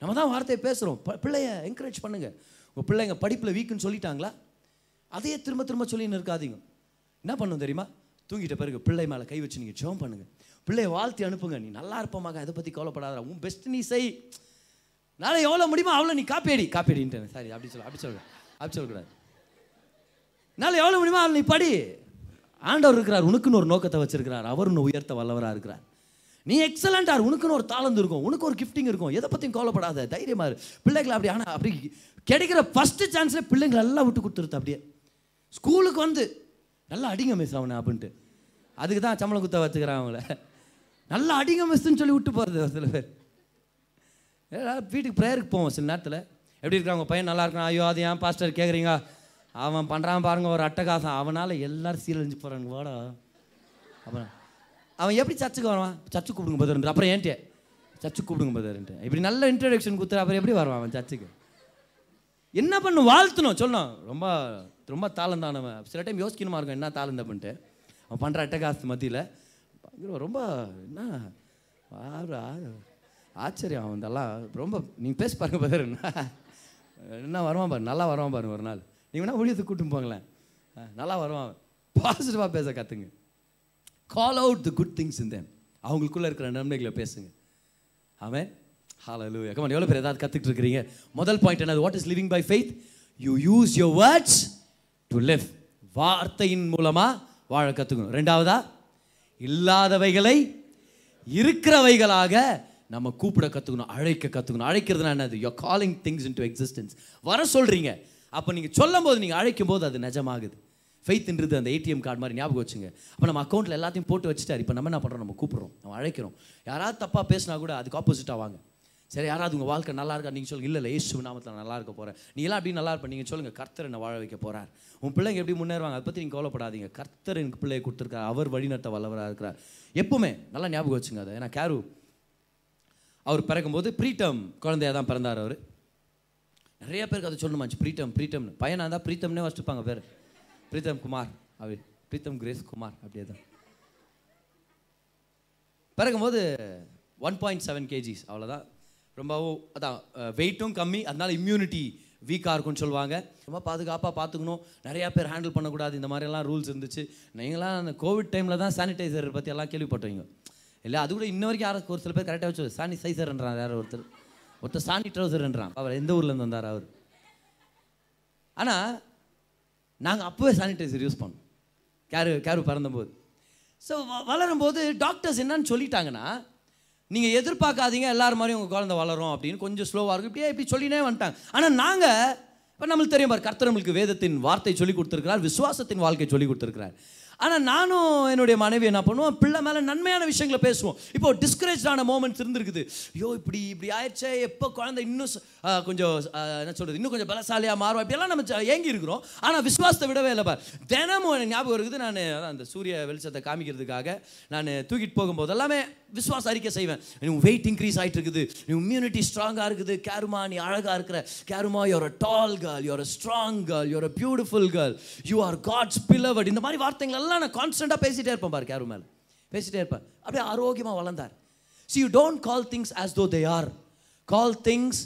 நம்ம தான் வார்த்தையை பேசுகிறோம் பிள்ளைய என்கரேஜ் பண்ணுங்கள் உங்கள் பிள்ளைங்க படிப்பில் வீக்குன்னு சொல்லிட்டாங்களா? அதையே திரும்ப திரும்ப சொல்லின்னு இருக்காதீங்க என்ன பண்ணும் தெரியுமா? தூங்கிட்ட பிறகு பிள்ளை மேலே கை வச்சு நீங்கள் ஜோம் பண்ணுங்க. பிள்ளையை வாழ்த்தி அனுப்புங்க. நீ நல்லா இருப்பமாக அதை பற்றி கவலைப்படாத உன் பெஸ்ட் நீ செய். நாளை எவ்வளோ முடியுமோ அவ்வளோ நீ காப்பியடி. காப்பியடின்ட்டு சாரி அப்படி சொல்ல அப்படி சொல்கிற அப்படி சொல்லக்கூடாது. நாளை எவ்வளோ முடியுமோ அவ்வளோ நீ படி. ஆண்டவர் இருக்கிறார் உனக்குன்னு ஒரு நோக்கத்தை வச்சிருக்கிறார். அவர் உன்னை உயர்த்த வல்லவராக இருக்கிறார். நீ எக்ஸலண்டாக உனக்குன்னு ஒரு தாளந்து இருக்கும். உனக்கு ஒரு கிஃப்டிங் இருக்கும். எதை பற்றியும் கவலைப்படாத. தைரியமாக இரு. பிள்ளைகளை அப்படி ஆனால் அப்படி கிடைக்கிற ஃபஸ்ட்டு சான்ஸில் பிள்ளைங்களை எல்லாம் விட்டு கொடுத்துருது அப்படியே. ஸ்கூலுக்கு வந்து. நல்லா அடிங்க மிஸ் அவனை அப்படின்ட்டு. அதுக்கு தான் சம்பளம் குத்த வச்சுக்கிறான் அவங்கள. நல்லா அடிங்க மிஸ்ன்னு சொல்லி விட்டு போகிறது சில பேர். வீட்டுக்கு ப்ரேயருக்கு போவோம் சில நேரத்தில். எப்படி இருக்கிறாங்க பையன்? நல்லா இருக்கான். ஐயோ அது ஏன் பாஸ்டர் கேட்குறீங்க அவன் பண்ணுறான் பாருங்க ஒரு அட்டகாசம். அவனால் எல்லாரும் சீரழிஞ்சு போகிறாங்க வாடா. அப்புறம் அவன் எப்படி சர்ச்சுக்கு வருவான்? சர்ச்சுக்கு கூப்பிடுங்க பதர்ன்ற அப்புறம் ஏன்ட்டே? சர்ச்சுக்கு கூப்பிடுங்க பதர்ன்ட்டு இப்படி நல்ல இன்ட்ரடக்ஷன் கொடுத்துரு அப்புறம் எப்படி வருவான் அவன் சர்ச்சுக்கு? என்ன பண்ணும் வாழ்த்தணும். சொல்லணும். ரொம்ப ரொம்ப தாளந்தானவன். சில டைம் யோசிக்கணுமா இருக்கும் என்ன தாளந்த பண்ணிட்டு அவன் பண்ணுற அட்டகாசு மத்தியில். பயங்கர ரொம்ப என்ன? ஆச்சரியம் அவன் இதெல்லாம். ரொம்ப நீங்கள் பேசி பாருங்க பாரு என்ன? வருவான் பாரு நல்லா வருவான் பாருங்க ஒரு நாள். நீங்கள் வேணால் ஊழியத்துக்கு கூட்டும் போங்களேன். நல்லா வருவான் பாசிட்டிவாக பேச கற்றுங்க call out the good things இந்த அவங்களுக்குள்ளே இருக்கிற நன்மைகளை பேசுங்க. அவன் ஹalleluya கமான் எவ்வளோ பேர் ஏதாவது கற்றுக்கிட்டு இருக்கிறீங்க? முதல் பாயிண்ட் என்னது? What is living by faith you use your words to live வார்த்தையின் மூலமாக வாழ கற்றுக்கணும் ரெண்டாவதா இல்லாதவைகளை இருக்கிறவைகளாக நம்ம கூப்பிட கற்றுக்கணும் அழைக்க கற்றுக்கணும் அழைக்கிறதுனா என்னது? You calling things into existence வர சொல்கிறீங்க அப்போ நீங்கள் சொல்லும் போது நீங்கள் அழைக்கும் போது அது நிஜமாகுது. ஃபெய்த்ன்றது அந்த ஏடிஎம் கார்டு மாதிரி ஞாபகம் வச்சுங்க. அப்போ நம்ம அக்கௌண்ட்டில் எல்லாத்தையும் போட்டு வச்சுட்டார். இப்போ நம்ம என்ன பண்ணுறோம் நம்ம கூப்பிட்றோம். நம்ம அழைக்கிறோம். யாராவது தப்பாக பேசினா கூட அதுக்கு ஆப்போசிட்டாக வாங்க. சரி யாராவது உங்கள் வாழ்க்கை நல்லா இருக்கா? நீங்கள் சொல்லுங்கள் இல்லை இல்லை ஏசு நாமத்தில் நல்லா இருக்க போகிறேன் நீ எல்லாம் அப்படி நல்லா இருப்ப? நீங்கள் சொல்லுங்கள் கர்த்தர் என்னை வாழ வைக்க போகிறார் உன் பிள்ளைங்க எப்படி முன்னேறுவாங்க? அதை பற்றி நீங்கள் கவலைப்படாதீங்க. கர்த்தர் எனக்கு பிள்ளையை கொடுத்துருக்கார். அவர் வழிநடத்த வல்லவராக இருக்கிறார். எப்பவுமே நல்லா ஞாபகம் வச்சுங்க அதை. ஏன்னா கேரு அவர் பிறக்கும்போது ப்ரீட்டம் குழந்தையாக தான் பிறந்தார் அவர். நிறைய பேருக்கு அதை சொல்லணுமாச்சு ப்ரீட்டம் ப்ரீட்டம்னு பையனாக இருந்தால் ப்ரீத்தம்னே வச்சுப்பாங்க பேர். ப்ரீத்தம் குமார். அவர் ப்ரீத்தம் கிரேஸ் குமார். அப்படியே தான். பிறக்கும்போது ஒன் பாயிண்ட் செவன் கேஜிஸ் அவ்வளோதான் ரொம்பவும் அதான் வெயிட்டும் கம்மி அதனால இம்யூனிட்டி வீக்காக இருக்கும்னு சொல்லுவாங்க. ரொம்ப பாதுகாப்பாக பார்த்துக்கணும். நிறையா பேர் ஹேண்டில் பண்ணக்கூடாது. இந்த மாதிரியெல்லாம் ரூல்ஸ் இருந்துச்சு. நீங்களாம் அந்த கோவிட் டைமில் தான் சானிடைசர் பற்றி எல்லாம் கேள்விப்பட்டீங்க இல்லை அது கூட இன்ன வரைக்கும் யாரும் ஒரு சில பேர் கரெக்டாக வச்சு சானிடைசர்ன்றான் யார் ஒருத்தர். ஒருத்தர் சானி ட்ரௌசர்ன்றான் அவர் எந்த ஊர்லேருந்து வந்தார் அவர்? ஆனால் நாங்கள் அப்போவே சானிடைசர் யூஸ் பண்ணோம். கேரு கேரு பறந்தபோது. ஸோ வளரும்போது டாக்டர்ஸ் என்னன்னு சொல்லிட்டாங்கன்னா நீங்கள் எதிர்பார்க்காதீங்க எல்லாரும் மாதிரியும் உங்கள் குழந்தை வளரும் அப்படின்னு கொஞ்சம் ஸ்லோவாக இருக்கும். இப்படியே இப்படி சொல்லினே வந்துட்டாங்க. ஆனால் நாங்கள் இப்போ நம்மளுக்கு தெரியும் பார் கர்த்தர் நம்மளுக்கு வேதத்தின் வார்த்தை சொல்லி கொடுத்துருக்கிறார் விசுவாசத்தின் வாழ்க்கை சொல்லி கொடுத்துருக்கிறார். ஆனால் நானும் என்னுடைய மனைவி என்ன பண்ணுவோம் பிள்ளை மேலே நன்மையான விஷயங்களை பேசுவோம். இப்போ டிஸ்கரேஜ் ஆன மூமெண்ட்ஸ் இருந்திருக்குது. ஐயோ இப்படி இப்படி ஆயிடுச்சே எப்போ குழந்தை இன்னும் கொஞ்சம் என்ன சொல்கிறது இன்னும் கொஞ்சம் பலசாலியாக மாறும் இப்படியெல்லாம் நம்ம ஏங்கி இருக்கிறோம். ஆனால் விசுவாசத்தை விடவே இல்லை பார். தினமும் எனக்கு ஞாபகம் இருக்குது நான் அந்த சூரிய வெளிச்சத்தை காமிக்கிறதுக்காக நான் தூக்கிட்டு போகும்போது எல்லாமே விசுவாச அறிக்கை செய்வேன் உன் வெயிட் இன்க்ரீஸ் ஆகிட்டு இருக்குது நீ இம்யூனிட்டி ஸ்ட்ராங்காக இருக்குது. கேருமா நீ அழகாக இருக்கிற. கேருமா you're a tall girl you're a strong girl you're a beautiful girl you are God's beloved இந்த மாதிரி வார்த்தைகள் எல்லாம் நான் கான்ஸ்டண்ட்டாக பேசிகிட்டே இருப்பேன் பாரு கேரு மேலே. பேசிட்டே இருப்பேன். அப்படியே ஆரோக்கியமாக வளர்ந்தார். See you don't call things as though they are call things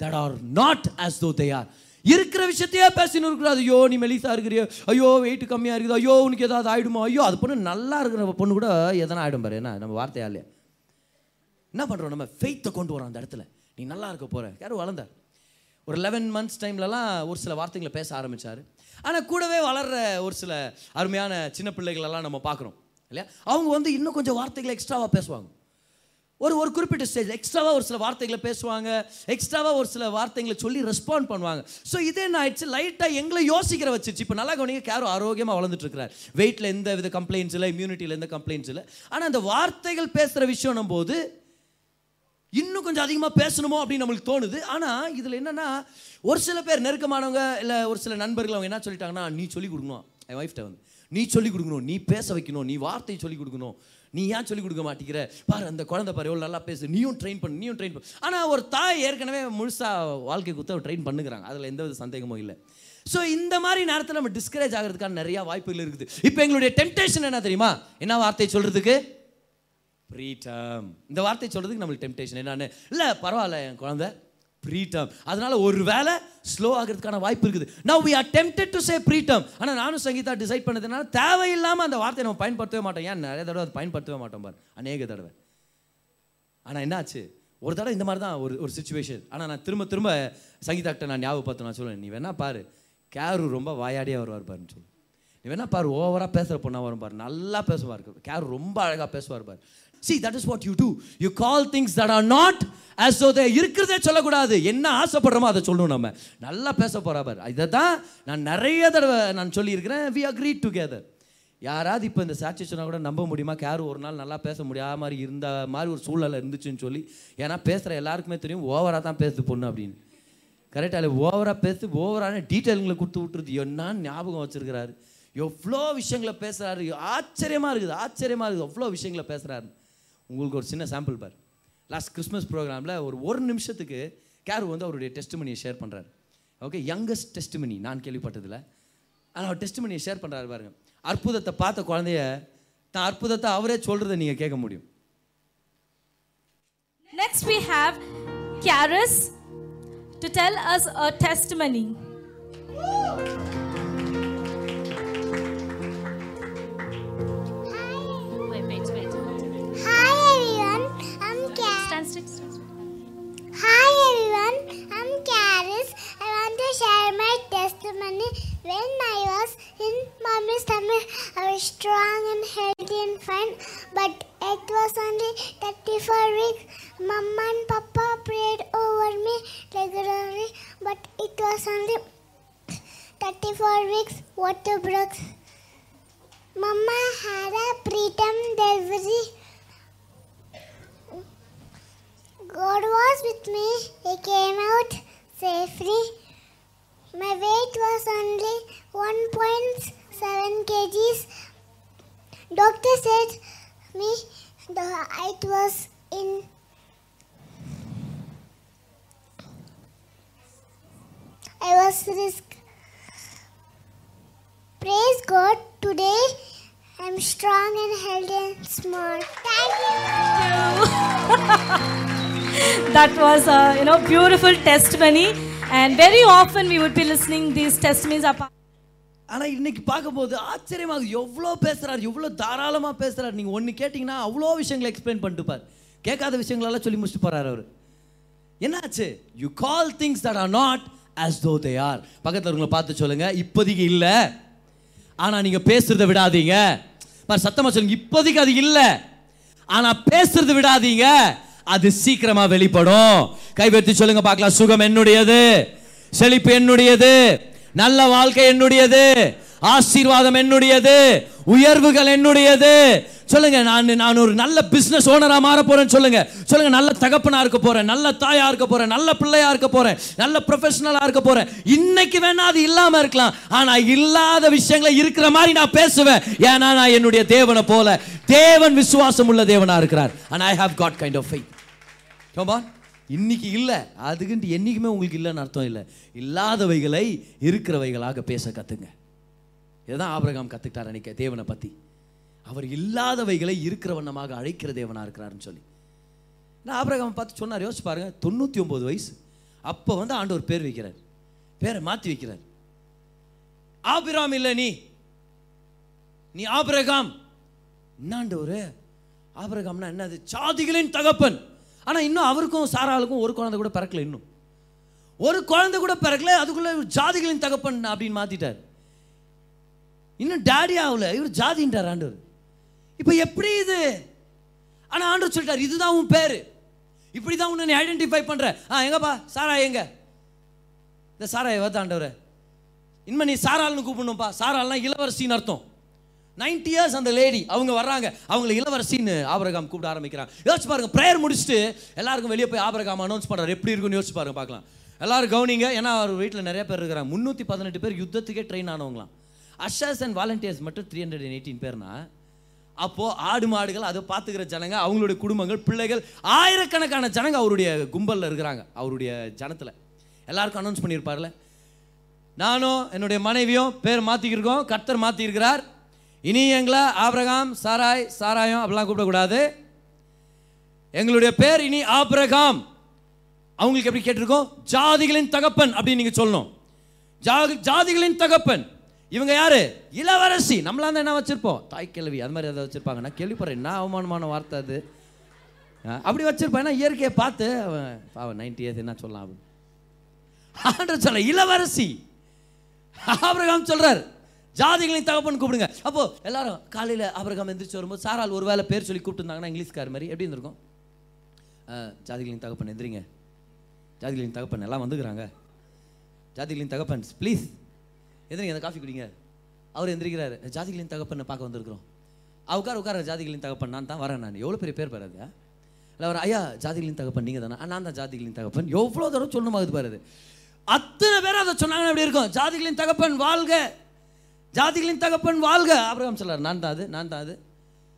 that are not as though they are இருக்கிற விஷயத்தையே பேசின்னு இருக்கிறது ஐயோ நீ மெலிசா இருக்கிறியோ. ஐயோ வெயிட் கம்மியாக இருக்குது. ஐயோ உனக்கு ஏதாவது ஆகிடுமோ ஐயோ அது பொண்ணு நல்லா இருக்கிற பொண்ணு கூட எதனா ஆகிடும் பாரு. என்ன நம்ம வார்த்தையாலே என்ன பண்ணுறோம் நம்ம? ஃபெய்த்தை கொண்டு வரோம் அந்த இடத்துல. நீ நல்லா இருக்க போகிற யாரும் வளர்ந்தார். ஒரு லெவன் மந்த்ஸ் டைம்லலாம் ஒரு சில வார்த்தைகளை பேச ஆரம்பிச்சார். ஆனால் கூடவே வளர்கிற ஒரு சில அருமையான சின்ன பிள்ளைகளெல்லாம் நம்ம பார்க்குறோம். இல்லையா? அவங்க வந்து இன்னும் கொஞ்சம் வார்த்தைகளை எக்ஸ்ட்ராவாக பேசுவாங்க. ஒரு ஒரு குறிப்பிட்ட ஸ்டேஜ் எக்ஸ்ட்ராவாக ஒரு சில வார்த்தைகளை பேசுவாங்க. எக்ஸ்ட்ராவாக ஒரு சில வார்த்தைகளை சொல்லி ரெஸ்பாண்ட் பண்ணுவாங்க. ஸோ இதே என்ன ஆயிடுச்சு லைட்டாக எங்களை யோசிக்கிற வச்சிருச்சு இப்போ நல்லா கவனிங்க கேரும் ஆரோக்கியமாக வளர்ந்துட்டுருக்கிறார் வெயிட்டில் எந்த வித கம்ப்ளைண்ட்ஸ் இல்லை இம்யூனிட்டியில் எந்த கம்ப்ளைண்ட்ஸ் இல்லை. ஆனால் அந்த வார்த்தைகள் பேசுகிற விஷயம் போது இன்னும் கொஞ்சம் அதிகமாக பேசணுமோ அப்படின்னு நம்மளுக்கு தோணுது. ஆனால் இதில் என்னென்னா ஒரு சில பேர் நெருக்கமானவங்க இல்லை ஒரு சில நண்பர்கள் அவங்க என்ன சொல்லிட்டாங்கன்னா நீ சொல்லி கொடுக்கணும். என் ஒய்ஃப்ட்ட வந்து நீ சொல்லி கொடுக்கணும் நீ பேச வைக்கணும் நீ வார்த்தையை சொல்லி கொடுக்கணும். நீ ஏன் சொல்லிக் கொடுக்க மாட்டேங்கிற? பாரு அந்த குழந்தை பாரு எவ்வளோ நல்லா பேசு. நீயும் ட்ரெயின் பண்ணு நீயும் ட்ரெயின் பண்ணு. ஆனால் ஒரு தாய் ஏற்கனவே முழுசாக வாழ்க்கை குத்த ட்ரெயின் பண்ணுகிறாங்க. அதில் எந்த வித சந்தேகமும் இல்லை. ஸோ இந்த மாதிரி நேரத்தில் நம்ம டிஸ்கரேஜ் ஆகிறதுக்கான நிறையா வாய்ப்புகள் இருக்குது. இப்போ எங்களுடைய டெம்டேஷன் என்ன தெரியுமா? என்ன வார்த்தை சொல்கிறதுக்கு ப்ரீடம் இந்த வார்த்தை சொல்கிறதுக்கு நம்மளுக்கு டெம்டேஷன் என்னன்னு? இல்லை பரவாயில்ல என் குழந்தை. ப்ரீடம் அதனால ஒரு வேலை ஸ்லோ ஆகிறதுக்கான வாய்ப்பு இருக்குது. Now we are tempted to say freedom ஆனால் நானும் சங்கீதா டிசைட் பண்ணதுனால தேவையில்லாமல் அந்த வார்த்தையை நம்ம பயன்படுத்தவே மாட்டோம். ஏன் நிறைய தடவை அதை பயன்படுத்தவே மாட்டோம் பார். அநேக தடவை. ஆனால் என்னாச்சு? ஒரு தடவை இந்த மாதிரி தான் ஒரு ஒரு சுச்சுவேஷன் ஆனால் நான் திரும்ப திரும்ப சங்கீதாக்கிட்ட நான் ஞாபகப்படுத்த நான் சொல்லுவேன் நீ வேணா பாரு. கேரு ரொம்ப வாயாடியாக வருவார் பாருன்னு சொல்லு. நீ வேணா பாரு ஓவராக பேசுகிற பொண்ணாக வரும் பாரு. நல்லா பேசுவார். கேரு ரொம்ப அழகாக பேசுவார் பாரு. See that is what you do you call things that are not as though they இருக்கிறதே சொல்லக்கூடாது. என்ன ஆசைப்படுறோமோ அதை சொல்லணும் நம்ம. நல்லா பேச போகிறா இதை தான் நான் நிறைய தடவை நான் சொல்லியிருக்கிறேன். வி அக்ரி டுகெதர் யாராவது இப்போ இந்த சாட்சி சொன்னால் கூட நம்ப முடியுமா? யாரும் ஒரு நாள் நல்லா பேச முடியாத மாதிரி இருந்த மாதிரி ஒரு சூழ்நிலை இருந்துச்சுன்னு சொல்லி ஏன்னா பேசுகிற எல்லாருக்குமே தெரியும் ஓவராக தான் பேசுது பொண்ணு அப்படின்னு. கரெக்டாக இல்லை ஓவராக பேசு ஓவரான டீட்டெயிலுங்களை கொடுத்து விட்டுருது. என்னன்னு ஞாபகம் வச்சுருக்கிறாரு. எவ்வளோ விஷயங்களை பேசுகிறாரு ஆச்சரியமாக இருக்குது ஆச்சரியமாக இருக்குது. அவ்வளோ விஷயங்களை பேசுகிறாரு உங்களுக்கு ஒரு சின்ன சாம்பிள் பார் லாஸ்ட் கிறிஸ்மஸ் ப்ரோக்ராமில் ஒரு ஒரு நிமிஷத்துக்கு கேர் வந்து அவருடைய டெஸ்ட்மனியை ஷேர் பண்ணுறாரு ஓகே யங்கஸ்ட் டெஸ்ட்மனி நான் கேள்விப்பட்டதில் ஆனால் அவர் டெஸ்ட்மனியை ஷேர் பண்ணுறாரு பாருங்க அற்புதத்தை பார்த்த குழந்தைய தான் அற்புதத்தை அவரே சொல்கிறத நீங்கள் கேட்க முடியும் Next, we have Karis to tell us a testimony. Woo! Stand. Hi everyone, I'm Caris. I want to share my testimony. When I was in mommy's tummy, I was strong and healthy and fine. But it was only 34 weeks. Mama and Papa prayed over me regularly, but it was only 34 weeks. Water broke. Mama had a preterm delivery. God was with me. He came out safely. My weight was only 1.7 kgs. Doctor said me the height was in I was risk. Praise God. Today I'm strong and healthy and smart. Thank you. That was a you know beautiful testimony, and very often we would be listening these testimonies. Are ஆனால் இன்னைக்கு பார்க்கும்போது ஆச்சரியமாக எவ்வளோ பேசுகிறார் எவ்வளோ தாராளமாக பேசுகிறார் நீங்கள் ஒன்று கேட்டிங்கன்னா அவ்வளோ விஷயங்களை எக்ஸ்பிளைன் பண்ணிட்டு பார். கேட்காத விஷயங்களெல்லாம் சொல்லி முடிச்சுட்டு போகிறார் அவர். என்னாச்சு? You call things that are not as though they are பக்கத்தில் உங்களை பார்த்து சொல்லுங்க. இப்போதைக்கு இல்லை. ஆனால் நீங்கள் பேசுறத விடாதீங்க. பார் சத்தமாக சொல்லுங்க. இப்போதைக்கு அது இல்லை. ஆனால் பேசுகிறத விடாதீங்க. அது சீக்கிரமா வெளிப்படும். கைவெத்தி சொல்லுங்க பார்க்கலாம். சுகம் என்னுடையது? செழிப்பு என்னுடையது? நல்ல வாழ்க்கை என்னுடையது? ஆசீர்வாதம் என்னுடையது? உயர்வுகள் என்னுடையது? சொல்லுங்க நான் நான் ஒரு நல்ல பிஸ்னஸ் ஓனரா மாற போறேன்னு சொல்லுங்க. சொல்லுங்க நல்ல தகப்பனா இருக்க போறேன். நல்ல தாயா இருக்க போறேன். நல்ல பிள்ளையா இருக்க போறேன். நல்ல ப்ரொஃபஷனலா இருக்க போறேன். இன்னைக்கு வேணா அது இல்லாம இருக்கலாம். ஆனா இல்லாத விஷயங்களை இருக்கிற மாதிரி நான் பேசுவேன். ஏன்னா நான் என்னுடைய தேவனை போல தேவன் விசுவாசம் உள்ள தேவனா இருக்கிறார். And I have got kind of fight come on இன்னைக்கு இல்லை. அதுக்குன்ட்டு என்னைக்குமே உங்களுக்கு இல்லைன்னு அர்த்தம் இல்லை. இல்லாதவைகளை இருக்கிறவைகளாக பேச கற்றுங்க இதுதான் ஆபிரகாம் கத்துக்கிட்டார் அன்னைக்கு தேவனை பத்தி. அவர் இல்லாதவைகளை இருக்கிற வண்ணமாக அழைக்கிற தேவனா இருக்கிறாருன்னு சொல்லி. நான் ஆபிரகாம் பார்த்து சொன்னார். யோசிச்சு பாருங்க. தொண்ணூற்றி ஒன்பது வயசு. அப்போ வந்து ஆண்டவர் பேர் வைக்கிறார். பேரை மாற்றி வைக்கிறார். ஆபிராம் இல்லை நீ. நீ ஆபிரகாம். என்னாண்டவரு ஆபிரகாம்னா என்னது? சாதிகளின் தகப்பன். ஆனால் இன்னும் அவருக்கும் சாராளுக்கும் ஒரு குழந்தை கூட பிறக்கல இன்னும். ஒரு குழந்தை கூட பிறக்கல அதுக்குள்ள ஜாதிகளின் தகப்பன் அப்படின்னு மாத்திட்டார். இன்னும் டேடி ஆகல இவர் ஜாதின்றார் ஆண்டவர். இப்போ எப்படி இது? ஆனால் ஆண்டவர் சொல்லிட்டார் இதுதான் உன் பேர். இப்படி தான் உன்னை ஐடென்டிஃபை பண்ணுற ஆ எங்கப்பா? சாரா எங்க? இந்த சாரா எவ்வளோ ஆண்டவர் இனிமே நீ சாராள்னு கூப்பிடணும்ப்பா. சாராள்னா இளவரசின்னு அர்த்தம். 90 இயர்ஸ் அந்த லேடி அவங்க வர்றாங்க. அவங்களை இளவரசின்னு ஆபரகாம் கூப்பிட ஆரம்பிக்கிறாங்க யோசிச்சு பாருங்க ப்ரேயர் முடிச்சுட்டு எல்லாருக்கும் வெளியே போய் ஆபரகாம் அனௌன்ஸ் பண்ணுறாரு எப்படி இருக்குன்னு யோசிச்சு பாருங்க பார்க்கலாம். எல்லாரும் கவனிங்க ஏன்னா அவர் வீட்டில் நிறைய பேர் இருக்கிறாங்க. முந்நூற்றி பதினெட்டு பேர் யுத்தத்துக்கே ட்ரெயின் ஆனவங்களாம். அஷர்ஸ் அண்ட் வாலண்டியர்ஸ் மட்டும் த்ரீ ஹண்ட்ரட் அண்ட் எயிட்டீன் பேர்னா அப்போது ஆடு மாடுகள் அதை பார்த்துக்கிற ஜனங்க அவங்களுடைய குடும்பங்கள் பிள்ளைகள் ஆயிரக்கணக்கான ஜனங்க அவருடைய கும்பலில் இருக்கிறாங்க அவருடைய ஜனத்தில். எல்லாருக்கும் அனௌன்ஸ் பண்ணியிருப்பார்ல. நானும் என்னுடைய மனைவியும் பேர் மாற்றிக்கிருக்கோம் கர்த்தர் மாற்றிருக்கிறார் இனி எங்களை ஆபிரகாம் சாராய் சாராயம் அப்படிலாம் கூப்பிடக்கூடாது. எங்களுடைய பேர் இனி ஆபிரகாம். அவங்களுக்கு எப்படி கேட்டிருக்கோம்? ஜாதிகளின் தகப்பன் அப்படின்னு நீங்கள் சொல்லணும். ஜாதி ஜாதிகளின் தகப்பன். இவங்க யாரு? இளவரசி. நம்மளாம் தான் என்ன வச்சிருப்போம்? தாய் கேள்வி அது மாதிரி ஏதாவது வச்சிருப்பாங்க. நான் கேள்விப்படுறேன். என்ன அவமானமான வார்த்தை அது? அப்படி வச்சிருப்பேன் ஏன்னா இயற்கையை பார்த்து அவன் பாவன் நைன்டி இயர்ஸ் என்ன சொல்லலாம் அப்படின்னு. ஆண்டவர் சொல்ல இளவரசி. ஆபிரகாம் சொல்கிறார் ஜாதிகளின் தகப்பன் கூப்பிடுங்க. அப்போ எல்லாரும் காலையில் அப்புறம் எந்திரிச்சு வரும்போது சாரால் ஒரு வேளை பேர் சொல்லி கூப்பிட்டுருந்தாங்கன்னா இங்கிலீஷ்கார் மாதிரி எப்படி இருந்திருக்கும்? ஆ, ஜாதிகளின் தகப்பன் எந்திரிங்க. ஜாதிகளின் தகப்பன் எல்லாம் வந்துக்கிறாங்க. ஜாதிகளின் தகப்பன் ப்ளீஸ் எந்திரிங்க அந்த காஃபி குடிங்க. அவர் எந்திரிக்கிறாரு. ஜாதிகளின் தகப்பனை பார்க்க வந்திருக்கிறோம். உட்கார உட்கார ஜாதிகளின் தகப்பன். நான் தான் வரேன் நான். எவ்வளோ பெரிய பேர் பாரு இல்லை அவர் ஐயா ஜாதிகளின் தகப்பன் நீங்கள் தானே? நான் தான் ஜாதிகளின் தகப்பன். எவ்வளோ தூரம் சொல்லணுமா அது. பாருது அத்தனை பேர் அதை சொன்னாங்கன்னா எப்படி இருக்கும்? ஜாதிகளின் தகப்பன் வாழ்க. ஜாதிகளின் தகப்பன் வாழ்க. அப்ரஹாம் சொல்றாரு நான் தான் அது நான் தான் அது.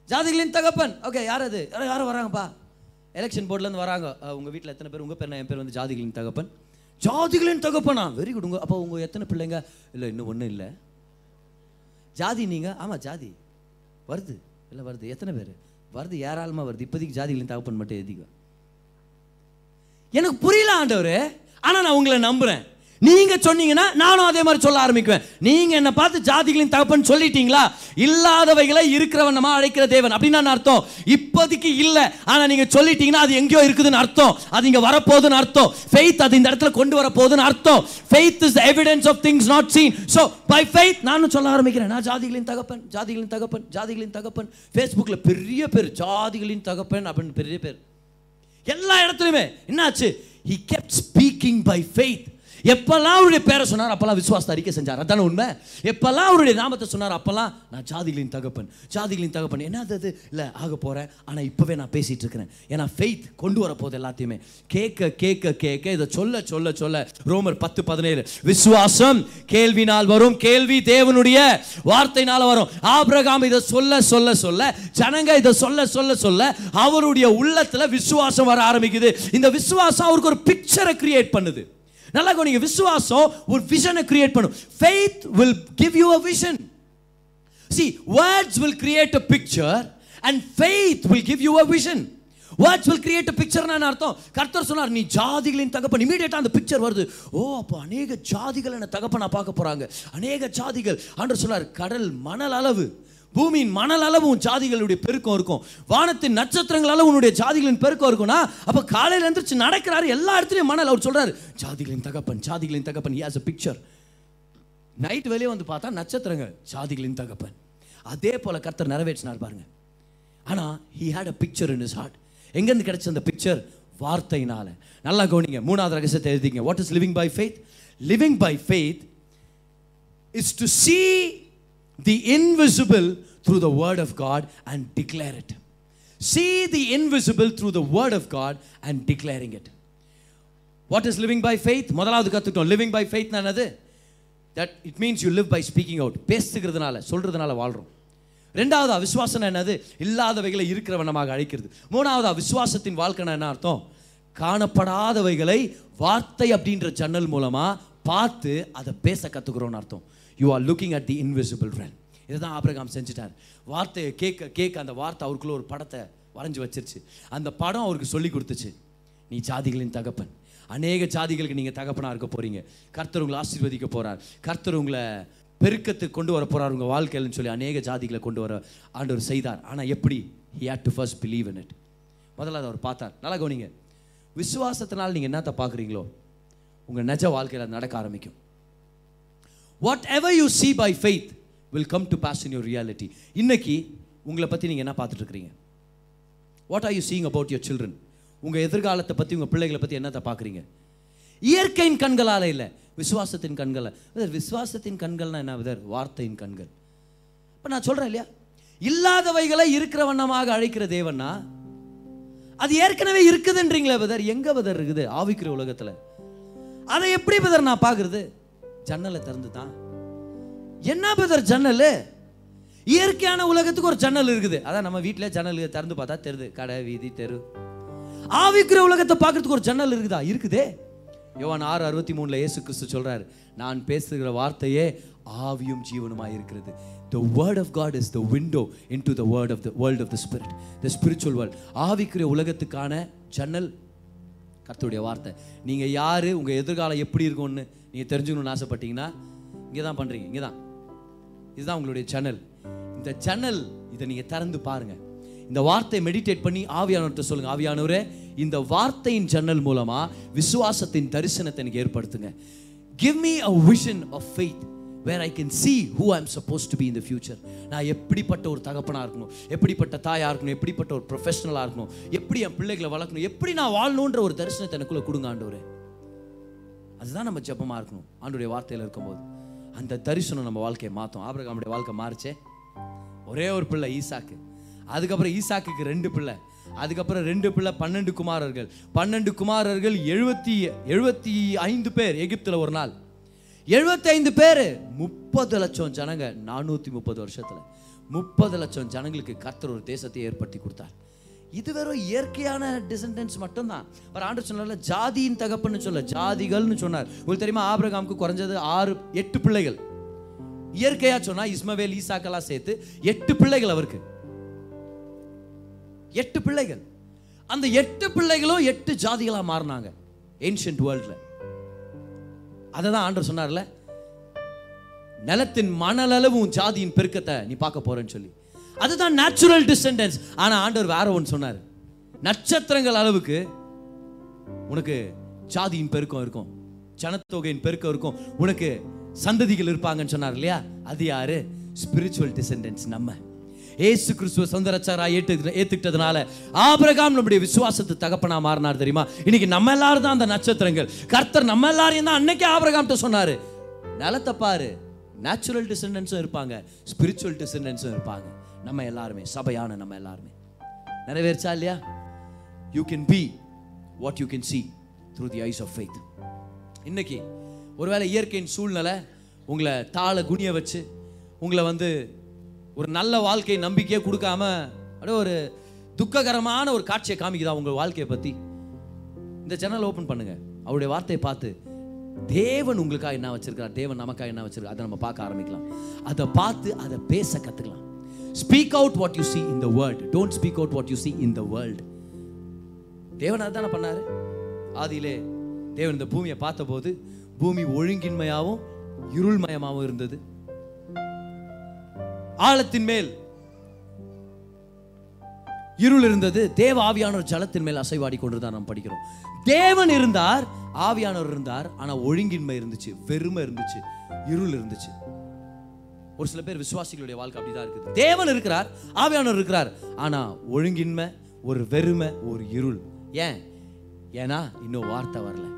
ஜாதிகளின் தகப்பன். ஓகே யார் அது? யாரோ யாரும் வராங்கப்பா. எலெக்ஷன் போர்ட்லேருந்து வராங்க. உங்கள் வீட்டில் எத்தனை பேர்? உங்கள் பேர் என் பேர் வந்து ஜாதிகளின் தகப்பன். ஜாதிகளின் தகப்பனா? வெரி குட் உங்கள் அப்போ உங்கள் எத்தனை பிள்ளைங்க? இல்லை இன்னும் ஒன்றும் இல்லை. ஜாதி நீங்கள் ஆமாம் ஜாதி. வருது. இல்லை வருது. எத்தனை பேர்? வருது ஏராளமாக வருது. இப்போதைக்கு ஜாதிகளின் தகப்பன் மட்டும் எதிகம் எனக்கு புரியல ஆண்டவர். ஆனால் நான் உங்களை நம்புறேன். நீங்க சொன்னீங்கன்னா நானும் அதே மாதிரி சொல்ல ஆரம்பிக்குவேன். நீங்க என்ன பார்த்து ஜாதிகளின் தகப்பன் சொல்லிட்டீங்களா? இல்லாதவைகளை இருக்கிறவனமா அழைக்கிற தேவன். அப்படின்னு நான் அர்த்தம். இப்போதைக்கு இல்ல. ஆனா நீங்க சொல்லிட்டீங்கன்னா அது எங்கேயோ இருக்குதுன்னு அர்த்தம். அது இங்க வரப்போகுதுன்னு அர்த்தம். ஃபெய்த் அது இந்த இடத்துல கொண்டு வர போகுதுன்னு அர்த்தம் faith is evidence of things not seen so by faith நானும் சொல்ல ஆரம்பிக்கிறேன். நான் ஜாதிகளின் தகப்பன் ஜாதிகளின் தகப்பன் ஜாதிகளின் தகப்பன். ஃபேஸ்புக்கில் பெரிய பேர் ஜாதிகளின் தகப்பன் அப்படின்னு பெரிய பேர். எல்லா இடத்துலையுமே என்னாச்சு? He kept speaking by faith எப்பெல்லாம் அவருடைய பேரை சொன்னார் அப்பெல்லாம் விசுவாசத்தை அறிக்கை செஞ்சார். அதான உண்மை? எப்பெல்லாம் அவருடைய நாமத்தை சொன்னார் அப்பெல்லாம் நான் ஜாதிகளின் தகப்பன் ஜாதிகளின் தகப்பன். என்ன அது இல்லை ஆக போகிறேன் ஆனால் இப்போவே நான் பேசிகிட்டு இருக்கிறேன். ஏன்னா ஃபெய்த் கொண்டு வர போகுது எல்லாத்தையுமே. கேட்க கேட்க கேட்க இதை சொல்ல சொல்ல சொல்ல ரோமர் பத்து பதினேழு. விசுவாசம் கேள்வினால் வரும். கேள்வி தேவனுடைய வார்த்தைனால் வரும். ஆபிரகாம் இதை சொல்ல சொல்ல சொல்ல ஜனங்க இதை சொல்ல சொல்ல சொல்ல அவருடைய உள்ளத்தில் விசுவாசம் வர ஆரம்பிக்குது. இந்த விசுவாசம் அவருக்கு ஒரு பிக்சரை கிரியேட் பண்ணுது. நல்லா கவனிங்க விசுவாசம் ஒரு விஷனை கிரியேட் பண்ணும். Faith will give you a vision see words will create a picture and faith will give you a vision words will create a picture அர்த்தம்? கர்த்தர் சொன்னார் நீ ஜாதிகளின் தகப்பன். இமீடியட்டாக அந்த பிக்சர் வருது. ஓ அப்போ அநேக ஜாதிகள் என்ன தகப்பனா பார்க்க போகிறாங்க அநேக ஜாதிகள். ஆண்டவர் சொன்னார் கடல் மணல் அளவு. பூமியின் மணல் அளவு உன் ஜாதிகளுடைய பெருக்கம் இருக்கும். வானத்தின் நட்சத்திரங்கள் அளவு உன்னுடைய ஜாதிகளின் பெருக்கம் இருக்கும்னா அப்போ காலையில் எந்திரிச்சு நடக்கிறாரு எல்லா இடத்துலையும் மணல். அவர் சொல்றாரு ஜாதிகளின் தகப்பன் ஜாதிகளின் தகப்பன் ஹி ஹாஸ் a நைட் வெளியே வந்து பார்த்தா நட்சத்திரங்கள் ஜாதிகளின் தகப்பன். அதே போல கர்த்தர் நிறைவேற்றினார் பாருங்க. ஆனால் he had a picture in his heart எங்கேருந்து கிடைச்ச அந்த பிக்சர் வார்த்தையினால. நல்லா கவனிங்க மூணாவது ரகசியத்தை எழுதிங்க. What is living by faith living by faith is to see the invisible through the word of God and declare it. See the invisible through the word of God and declaring it. What is living by faith? முதலாவது கத்துட்டோம் living by faith என்னது? That it means you live by speaking out பேசுகிறதுனால சொல்றதுனால வாழ்றோம். ரெண்டாவது விசுவாசம் என்னது? இல்லாதவைகளை இருக்கிற வண்ணமாக அழைக்கிறது. மூணாவது விசுவாசத்தின் வாழ்க்கைனா என்ன அர்த்தம்? காணப்படாதவைகளை வார்த்தை அப்படின்ற ஜன்னல் மூலமா பார்த்து அதை பேச கற்றுக்குறோன்னு அர்த்தம். You are looking at the invisible friend இதுதான் ஆபிரகாம் செஞ்சுட்டார். வார்த்தையை கேட்க கேட்க அந்த வார்த்தை அவருக்குள்ள ஒரு படத்தை வரைஞ்சி வச்சிருச்சு. அந்த படம் அவருக்கு சொல்லி கொடுத்துச்சு. நீ ஜாதிகளின் தகப்பன். அநேக ஜாதிகளுக்கு நீங்கள் தகப்பனாக இருக்க போகிறீங்க கர்த்தர் உங்களை ஆசீர்வதிக்க போகிறார் கர்த்தர் உங்களை பெருக்கத்துக்கு கொண்டு வர போகிறார் உங்கள் வாழ்க்கையில்னு சொல்லி அநேக ஜாதிகளை கொண்டு வர ஆண்டவர் செய்தார். ஆனால் எப்படி? He had to first believe in it முதல்ல அதை அவர் பார்த்தார். நல்லா கவனிங்க. விசுவாசத்தினால் நீங்கள் என்னத்தை பார்க்குறீங்களோ உங்கள் நிஜ வாழ்க்கையில் அது நடக்க ஆரம்பிக்கும். Whatever you see by faith will come to pass in your reality இன்னைக்கு உங்களை பற்றி நீங்கள் என்ன பார்த்துட்டு இருக்கிறீங்க? What are you seeing about your children உங்கள் எதிர்காலத்தை பற்றி உங்கள் பிள்ளைகளை பற்றி என்னத்தை பார்க்குறீங்க? இயற்கையின் கண்களால் இல்லை விசுவாசத்தின் கண்களை விசுவாசத்தின் கண்கள்னால் என்ன? விதர் வார்த்தையின் கண்கள். இப்போ நான் சொல்கிறேன் இல்லையா? இல்லாதவைகளை இருக்கிற வண்ணமாக அழைக்கிற தேவன்னா அது ஏற்கனவே இருக்குதுன்றீங்களே பதர் எங்கே பதர் இருக்குது? ஆவிக்கிற உலகத்தில். அதை எப்படி பதர் நான் பார்க்கறது? ஜன்னலை திறந்து தான் என்ன பதர் ஜன்னல்? இயற்கையான உலகத்துக்கு ஒரு ஜன்னல் இருக்குது. அதான் நம்ம வீட்டில் ஜன்னல் திறந்து பார்த்தா தெருது கடை வீதி தெரு. ஆவிக்கிற உலகத்தை பார்க்கறதுக்கு ஒரு ஜன்னல் இருக்குதா? இருக்குதே. யோவான் ஆறு அறுபத்தி மூணில் இயேசு கிறிஸ்து சொல்கிறார் நான் பேசுகிற வார்த்தையே ஆவியும் ஜீவனுமாக இருக்கிறது. The word of God is the window into the word of the world of the spirit the spiritual world ஆவிக்கிற உலகத்துக்கான ஜன்னல் கர்த்தருடைய வார்த்தை. நீங்கள் யார்? உங்கள் எதிர்காலம் எப்படி இருக்கும்னு நீங்கள் தெரிஞ்சுக்கணும்னு ஆசைப்பட்டீங்கன்னா இங்கே தான் பண்ணுறீங்க இங்கே தான் இதுதான் உங்களுடைய சேனல் இந்த சேனல் இதை நீங்கள் திறந்து பாருங்கள் இந்த வார்த்தையை மெடிடேட் பண்ணி ஆவியானவர்கிட்ட சொல்லுங்க. ஆவியானவரே இந்த வார்த்தையின் ஜன்னல் மூலமா விசுவாசத்தின் தரிசனத்தை எனக்கு ஏற்படுத்துங்க. Give me a vision of faith where I can see who I'm suppose to be in the future நான் எப்படிப்பட்ட ஒரு தகப்பனாக இருக்கணும்? எப்படிப்பட்ட தாயாக இருக்கணும்? எப்படிப்பட்ட ஒரு ப்ரொஃபஷனலாக இருக்கணும்? எப்படி என் பிள்ளைகளை வளர்க்கணும்? எப்படி நான் வாழணுன்ற ஒரு தரிசனத்தை எனக்குள்ள கொடுங்க ஆண்டவர். அதுதான் நம்ம ஜெபமாக இருக்கணும். ஆண்டுடைய வார்த்தையில் இருக்கும்போது. அந்த தரிசனம் நம்ம வாழ்க்கையை மாற்றும் ஆபிரகாமுடைய வாழ்க்கை மாறிச்சே. ஒரே ஒரு பிள்ளை ஈசாக்கு. அதுக்கப்புறம் ஈசாக்குக்கு ரெண்டு பிள்ளை. அதுக்கப்புறம் ரெண்டு பிள்ளை பன்னெண்டு குமாரர்கள். பன்னெண்டு குமாரர்கள் எழுபத்தி எழுபத்தி ஐந்து பேர் எகிப்தில் ஒரு நாள். எழுபத்தைந்து பேர். முப்பது லட்சம் ஜனங்க நானூற்றி முப்பது வருஷத்துல. முப்பது லட்சம் ஜனங்களுக்கு கர்த்தர் ஒரு தேசத்தை ஏற்படுத்தி கொடுத்தார். இது வெறும் இயற்கையான டிசன்டன்ஸ் மட்டும்தான். அவர் ஆண்டு சொன்னால ஜாதியின் தகப்புன்னு சொல்ல ஜாதிகள்னு சொன்னார். உங்களுக்கு தெரியுமா ஆபிரகாமுக்கு குறைஞ்சது ஆறு எட்டு பிள்ளைகள். இயற்கையா சொன்னா இஸ்மவேல் ஈசாக்கெல்லாம் சேர்த்து எட்டு பிள்ளைகள் அவருக்கு. எட்டு பிள்ளைகள். அந்த எட்டு பிள்ளைகளும் எட்டு ஜாதிகளாக மாறினாங்க. ஏன்ஷியன்ட் வேர்ல்டில் அதை தான் ஆண்டர் சொன்னார்ல நிலத்தின் மணலளவு உன் ஜாதியின் பெருக்கத்தை நீ பார்க்க போறேன்னு சொல்லி. அதுதான் நேச்சுரல் டிஸ்டன்டன்ஸ் ஆனா ஆண்டவர் வேற ஒன்று சொன்னார். நட்சத்திரங்கள் அளவுக்கு உனக்கு ஜாதியின் பெருக்கம் இருக்கும் ஜனத்தொகையின் பெருக்கம் இருக்கும் உனக்கு சந்ததிகள் இருப்பாங்கன்னு சொன்னார் இல்லையா? அது யாரு? ஸ்பிரிச்சுவல் டிசெண்டன்ஸ் நம்ம. ஏசு கிறிஸ்துவ சொந்தரச்சாரா ஏற்று ஏற்றுக்கிட்டதுனால ஆபிரகாம் நம்முடைய விசுவாசத்து தகப்பனா மாறினார் தெரியுமா? இன்னைக்கு நம்ம எல்லாரும் தான் அந்த நட்சத்திரங்கள். கர்த்தர் நம்ம எல்லாரையும் தான் அன்னைக்கே ஆபிரகாம்கிட்ட சொன்னார். நிலத்தை பாரு. நேச்சுரல் டிசெண்டன்ஸும் இருப்பாங்க. ஸ்பிரிச்சுவல் டிசெண்டன்ஸும் இருப்பாங்க. நம்ம எல்லாருமே சபையான நம்ம எல்லாருமே. நிறைவேறுச்சா இல்லையா? You can be what you can see through the eyes of faith இன்னைக்கு ஒருவேளை இயற்கையின் சூழ்நிலை உங்களை தாளை குனிய வச்சு உங்களை வந்து ஒரு நல்ல வாழ்க்கை நம்பிக்கையே கொடுக்காம அப்படியே ஒரு துக்ககரமான ஒரு காட்சியை காமிக்குதா உங்கள் வாழ்க்கையை பற்றி இந்த சேனல் ஓப்பன் பண்ணுங்க. அவருடைய வார்த்தையை பார்த்து தேவன் உங்களுக்காக என்ன வச்சிருக்கார் தேவன் நமக்காக என்ன வச்சிருக்கார் அதை நம்ம பார்க்க ஆரம்பிக்கலாம். அதை பார்த்து அதை பேச கற்றுக்கலாம் speak out what you see in the word don't speak out what you see in the world தேவன் அதுதானே பண்ணார்? ஆதியிலே தேவன் இந்த பூமியை பார்த்தபோது பூமி ஒழுங்கின்மையாகவும் இருள்மயமாகவும் இருந்தது. ஆழத்தின் மேல். இருள் இருந்தது. தேவ ஆவியானவர் ஜலத்தின் மேல் அசைவாடி கொண்டு நாம் படிக்கிறோம். தேவன் இருந்தார் ஆவியானவர் இருந்தார் ஆனா ஒழுங்கின்மை இருந்துச்சு வெறுமை இருந்துச்சு இருள் இருந்துச்சு. ஒரு சில பேர் விசுவாசிகளுடைய வாழ்க்கை அப்படிதான் இருக்குது. தேவன் இருக்கிறார் ஆவியானவர் இருக்கிறார் ஆனா ஒழுங்கின்மை ஒரு வெறுமை ஒரு இருள். ஏன்? ஏன்னா இன்னும் வார்த்தை வரல.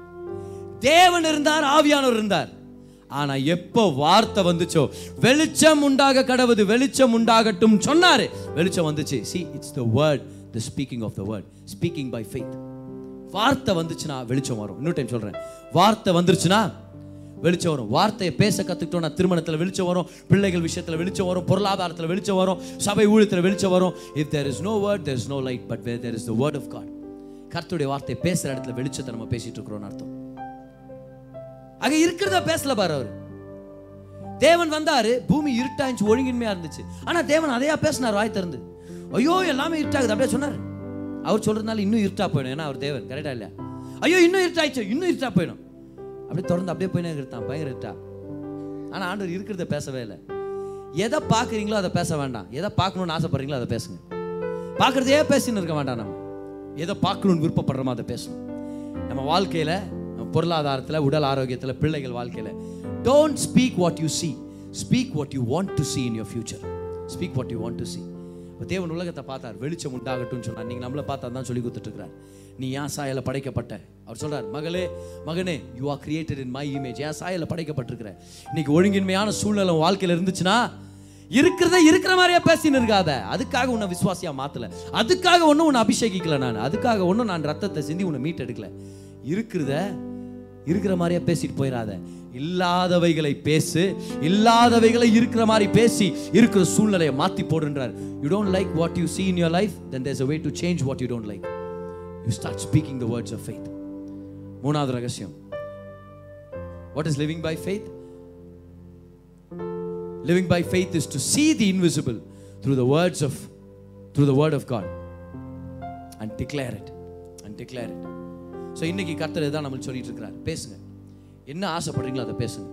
தேவன் இருந்தார் ஆவியானவர் இருந்தார். ஆனா எப்போ வார்த்தை வந்துச்சோ வெளிச்சம் உண்டாக கடவுது வெளிச்சம் உண்டாகட்டும் சொன்னாரு. வெளிச்சம் வந்துச்சு. See it's the word the speaking of the word speaking by faith வார்த்தை வந்துச்சுன்னா வெளிச்சம் வரும். இன்னொரு டைம் சொல்றேன். வார்த்தை வந்துருச்சுன்னா வெளிச்சம் வரும். வார்த்தையை பேச கத்துக்கிட்டோம்னா திருமணத்துல வெளிச்சம் வரும் பிள்ளைகள் விஷயத்துல வெளிச்சம் வரும் பொருளாதாரத்துல வெளிச்சம் வரும் சபை ஊழியத்துல வெளிச்சம் வரும். If there is no word there is no light but where there is the word of God கர்த்தருடைய வார்த்தை பேசுற இடத்துல வெளிச்சத்தை நம்ம பேசிட்டு இருக்கிறோம்னு அர்த்தம். அங்க இருக்கிறத பேசல பாரு அவர். தேவன் வந்தாரு பூமி இருட்டாச்சு ஒழுங்கின்மையா இருந்துச்சு. ஆனா தேவன் அதையா பேசினார் வாய் திறந்து. ஐயோ எல்லாமே இருட்டாகுது அப்படியே சொன்னார். அவர் சொல்றதுனால இன்னும் இருட்டா போயிடும் ஏன்னா அவர் தேவன் கரெக்டா இல்லையா? ஐயோ இன்னும் இருட்டாயிடுச்சு இன்னும் இருட்டா போயிடும். அப்படியே தொடர்ந்து அப்படியே போயினே இருக்கான் பயங்கர இருட்டா. ஆனா ஆண்டவர் இருக்கிறத பேசவே இல்லை. எதை பார்க்குறீங்களோ அதை பேச வேண்டாம். எதை பார்க்கணும்னு ஆசைப்படுறீங்களோ அதை பேசுங்க. பார்க்குறதே பேசின்னு இருக்க வேண்டாம் நம்ம. எதை பார்க்கணும்னு விருப்பப்படுறோமோ அதை பேசணும். நம்ம வாழ்க்கையில பொருளாதாரத்தில் உடல் ஆரோக்கியத்தில் பிள்ளைகள் வாழ்க்கையில். Don't speak what you see speak what you want to see in your future speak what you want to see இப்போ தேவன் உலகத்தை பார்த்தார். வெளிச்சம் உண்டாகட்டும்னு சொன்னார். நீங்க நம்மளை பார்த்தா தான் சொல்லி கொடுத்துட்டுருக்கிறார் நீ ஏன் சாயல படைக்கப்பட்ட அவர் சொல்கிறார் மகளே மகனே you are created in my image ஏன் சாயல படைக்கப்பட்டிருக்கிற இன்னைக்கு ஒழுங்கின்மையான சூழ்நிலை வாழ்க்கையில் இருந்துச்சுன்னா இருக்கிறத இருக்கிற மாதிரியே பேசின்னு இருக்காத. அதுக்காக உன்னை விசுவாசியா மாத்தல. அதுக்காக ஒன்றும் உன்னை அபிஷேகிக்கல நான். அதுக்காக ஒன்றும் நான் ரத்தத்தை சிந்தி உன்னை மீட் எடுக்கல இருக்கிறத இருக்கிற மாதிரியே பேசிட்டு போயிடாத இல்லாதவைகளை பேசு இல்லாதவைகளை இருக்கிற மாதிரி பேசி இருக்கிற சூழ்நிலையை மாற்றி போடுன்றார் you don't like what you see in your life then there's a way to change what you don't like you start speaking the words of faith மூணாவது ரகசியம் what is living by faith living by faith is to see the invisible through the words of through the word of God and declare it and declare it so இன்னைக்கு கர்த்தர் தான் நம்மளுக்கு சொல்லிட்டு இருக்கிறார் பேசுங்க. என்ன ஆசைப்படுறீங்களோ அதை பேசுங்க.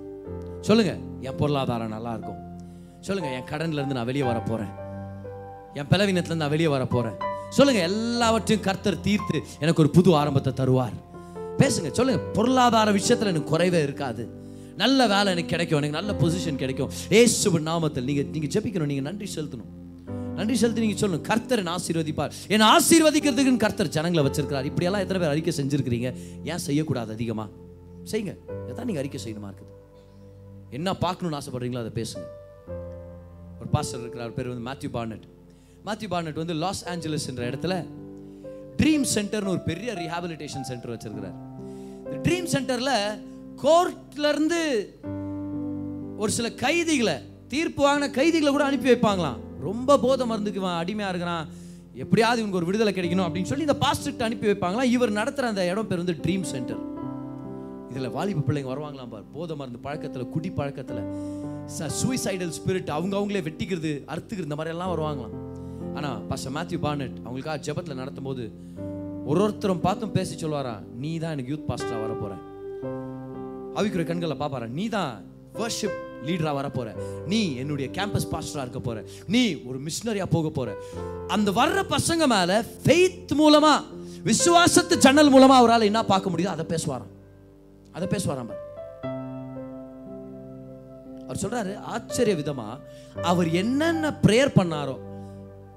சொல்லுங்க. என் பொருளாதாரம் நல்லா இருக்கும். சொல்லுங்க. என் கடன்லேருந்து நான் வெளியே வர போகிறேன் என் பலவீனத்துலேருந்து நான் வெளியே வர போகிறேன் சொல்லுங்க. எல்லாவற்றையும் கர்த்தர் தீர்த்து எனக்கு ஒரு புது ஆரம்பத்தை தருவார். பேசுங்க. சொல்லுங்க. பொருளாதார விஷயத்தில் எனக்கு குறைவே இருக்காது. நல்ல வேலை எனக்கு கிடைக்கும். எனக்கு நல்ல பொசிஷன் கிடைக்கும். ஏசுவின் நாமத்தில் நீங்கள் நீங்கள் ஜெபிக்கணும். நீங்கள் நன்றி செலுத்தணும். நன்றி செலுத்தி நீங்க சொல்லணும் கர்த்தர் என் ஆசீர்வதிப்பார். என் ஆசீர்வதிக்கிறதுக்கு கர்த்தர் ஜனங்களை வச்சிருக்கிறார். இப்படியெல்லாம் எத்தனை பேர் அறிக்கை செஞ்சிருக்கிறீங்க? ஏன் செய்யக்கூடாது அதிகமா? செய்யுங்க. எதான் நீங்க அறிக்கை செய்யணுமா இருக்குது? என்ன பார்க்கணும்னு ஆசைப்படுறீங்களோ அதை பேசுங்க. ஒரு பாஸ்டர் இருக்கிறார். பேர் வந்து மேத்யூ பார்னட் மேத்யூ பார்னட் வந்து லாஸ் ஏஞ்சலஸ் என்ற இடத்துல ட்ரீம் சென்டர்னு ஒரு பெரிய ரீஹாபிலிட்டேஷன் சென்டர் வச்சிருக்கிறார். இந்த ட்ரீம் சென்டர்ல கோர்ட்ல இருந்து ஒரு சில கைதிகளை தீர்ப்பு வாங்கின கைதிகளை கூட அனுப்பி வைப்பாங்களாம். ரொம்ப போதை மருந்துக்கு அடிமையாக இருக்கிறான். எப்படியாவது இவனுக்கு ஒரு விடுதலை கிடைக்கணும் அப்படின்னு சொல்லி இந்த பாஸ்டர்கிட்ட அனுப்பி வைப்பாங்களா? இவர் நடத்துகிற அந்த இடம் பேர் வந்து ட்ரீம் சென்டர் இதில் வாலிப பிள்ளைங்க வருவாங்களாம் பார். போதை மருந்து பழக்கத்தில் குடி ச சூசைடல் ஸ்பிரிட் அவங்க அவங்களே வெட்டிக்கிறது அறுத்துக்கிறது இந்த மாதிரி எல்லாம் வருவாங்களாம். ஆனால் பாஸ்டர் மேத்யூ பானட் அவங்களுக்காக ஜபத்தில் நடத்தும் போது ஒரு ஒருத்தரும் பார்த்தும் பேசி சொல்வாரா நீ தான் எனக்கு யூத் பாஸ்டராக வர போகிறேன் அவிக்கிற கண்களை பார்ப்பாரா நீ தான் வர்ஷிப் லீடராக வர போற நீ என்னுடைய கேம்பஸ் பாஸ்டராக இருக்க போற. நீ ஒரு மிஷினரியாக போக போற. அந்த வர்ற பசங்க மேலே ஃபெய்த் மூலமாக விசுவாசத்து ஜன்னல் மூலமாக அவரால் என்ன பார்க்க முடியுதோ அதை பேசுவாராம். அதை பேசுவாராம் அவர் சொல்றாரு ஆச்சரிய விதமாக அவர் என்னென்ன ப்ரேயர் பண்ணாரோ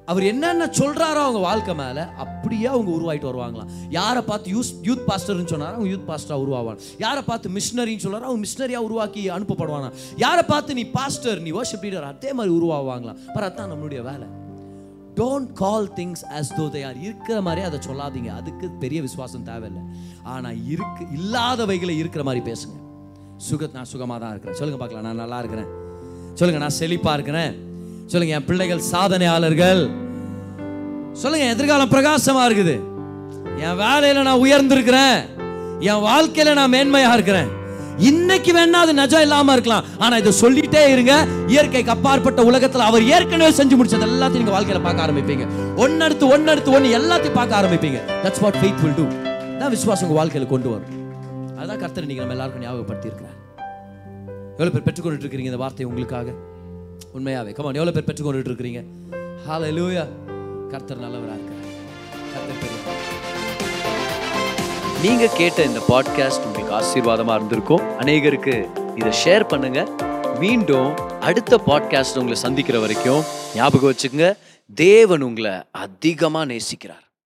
அவர் என்னென்ன சொல்கிறாரோ அவங்க வாழ்க்கை மேலே அப்படியே அவங்க உருவாயிட்டு வருவாங்களாம். யாரை பார்த்து யூஸ் யூத் பாஸ்டர்னு சொன்னாரோ அவங்க யூத் பாஸ்டரா உருவாவாங்க யாரை பார்த்து மிஷினரின்னு சொல்கிறாரோ அவங்க மிஷினரியாக உருவாக்கி அனுப்பப்படுவாங்க யாரை பார்த்து நீ பாஸ்டர் நீ வர்ஷிப் லீடர் அதே மாதிரி உருவாவாங்களாம். பர் அதான் நம்மளுடைய வேலை. டோன்ட் கால் திங்ஸ் அஸ் தோ தே are. இருக்கிற மாதிரி அதை சொல்லாதீங்க. அதுக்கு பெரிய விசுவாசம் தேவையில்லை. ஆனால் இருக்கு இல்லாதவைகளை இருக்கிற மாதிரி பேசுங்க. சுக நான் சுகமாக தான் இருக்கிறேன். சொல்லுங்கள் பார்க்கலாம். நான் நல்லா இருக்கிறேன். சொல்லுங்கள் நான் செழிப்பாக இருக்கிறேன். சொல்லுங்க என் பிள்ளைகள் சாதனையாளர்கள். சொல்லுங்க எதிர்காலம் பிரகாசமா இருக்குது. என் வேலையில நான் உயர்ந்திருக்கிறேன். என் வாழ்க்கையில நான் மேன்மையா இருக்கிறேன். இன்னைக்கு வேணா அது நிஜம் இல்லாம இருக்கலாம். ஆனா இதை சொல்லிட்டே இருங்க. இயற்கைக்கு அப்பாற்பட்ட உலகத்துல அவர் ஏற்கனவே செஞ்சு முடிச்சது எல்லாத்தையும் நீங்க வாழ்க்கையில பார்க்க ஆரம்பிப்பீங்க. ஒன்னடுத்து ஒன்னடுத்து ஒன்னு எல்லாத்தையும் பார்க்க ஆரம்பிப்பீங்க. That's what faith will do தான் விசுவாசம் உங்க வாழ்க்கையில கொண்டு வரும். அதான் கர்த்தர் நீங்க நம்ம எல்லாருக்கும் ஞாபகப்படுத்தி இருக்கிறார் எவ்வளவு பேர் பெற்றுக்கொண்டுட்டு இருக்கிறீங்க இந்த வார்த்தை உங்களுக்காக? உண்மையாவே. கமான் எவ்வளோ பேர் பெற்றுக்கொண்டுட்டு இருக்கிறீங்க? ஹalleluya கர்த்தர் நல்லவராக இருக்கிறார் கர்த்தர் நீங்க கேட்ட இந்த பாட்காஸ்ட் உங்களுக்கு ஆசீர்வாதமா இருந்திருக்கும். அநேகருக்கு இதை ஷேர் பண்ணுங்க. மீண்டும் அடுத்த பாட்காஸ்ட் உங்களை சந்திக்கிற வரைக்கும் ஞாபகம் வச்சுக்கோங்க. தேவன் உங்களை அதிகமா நேசிக்கிறார்.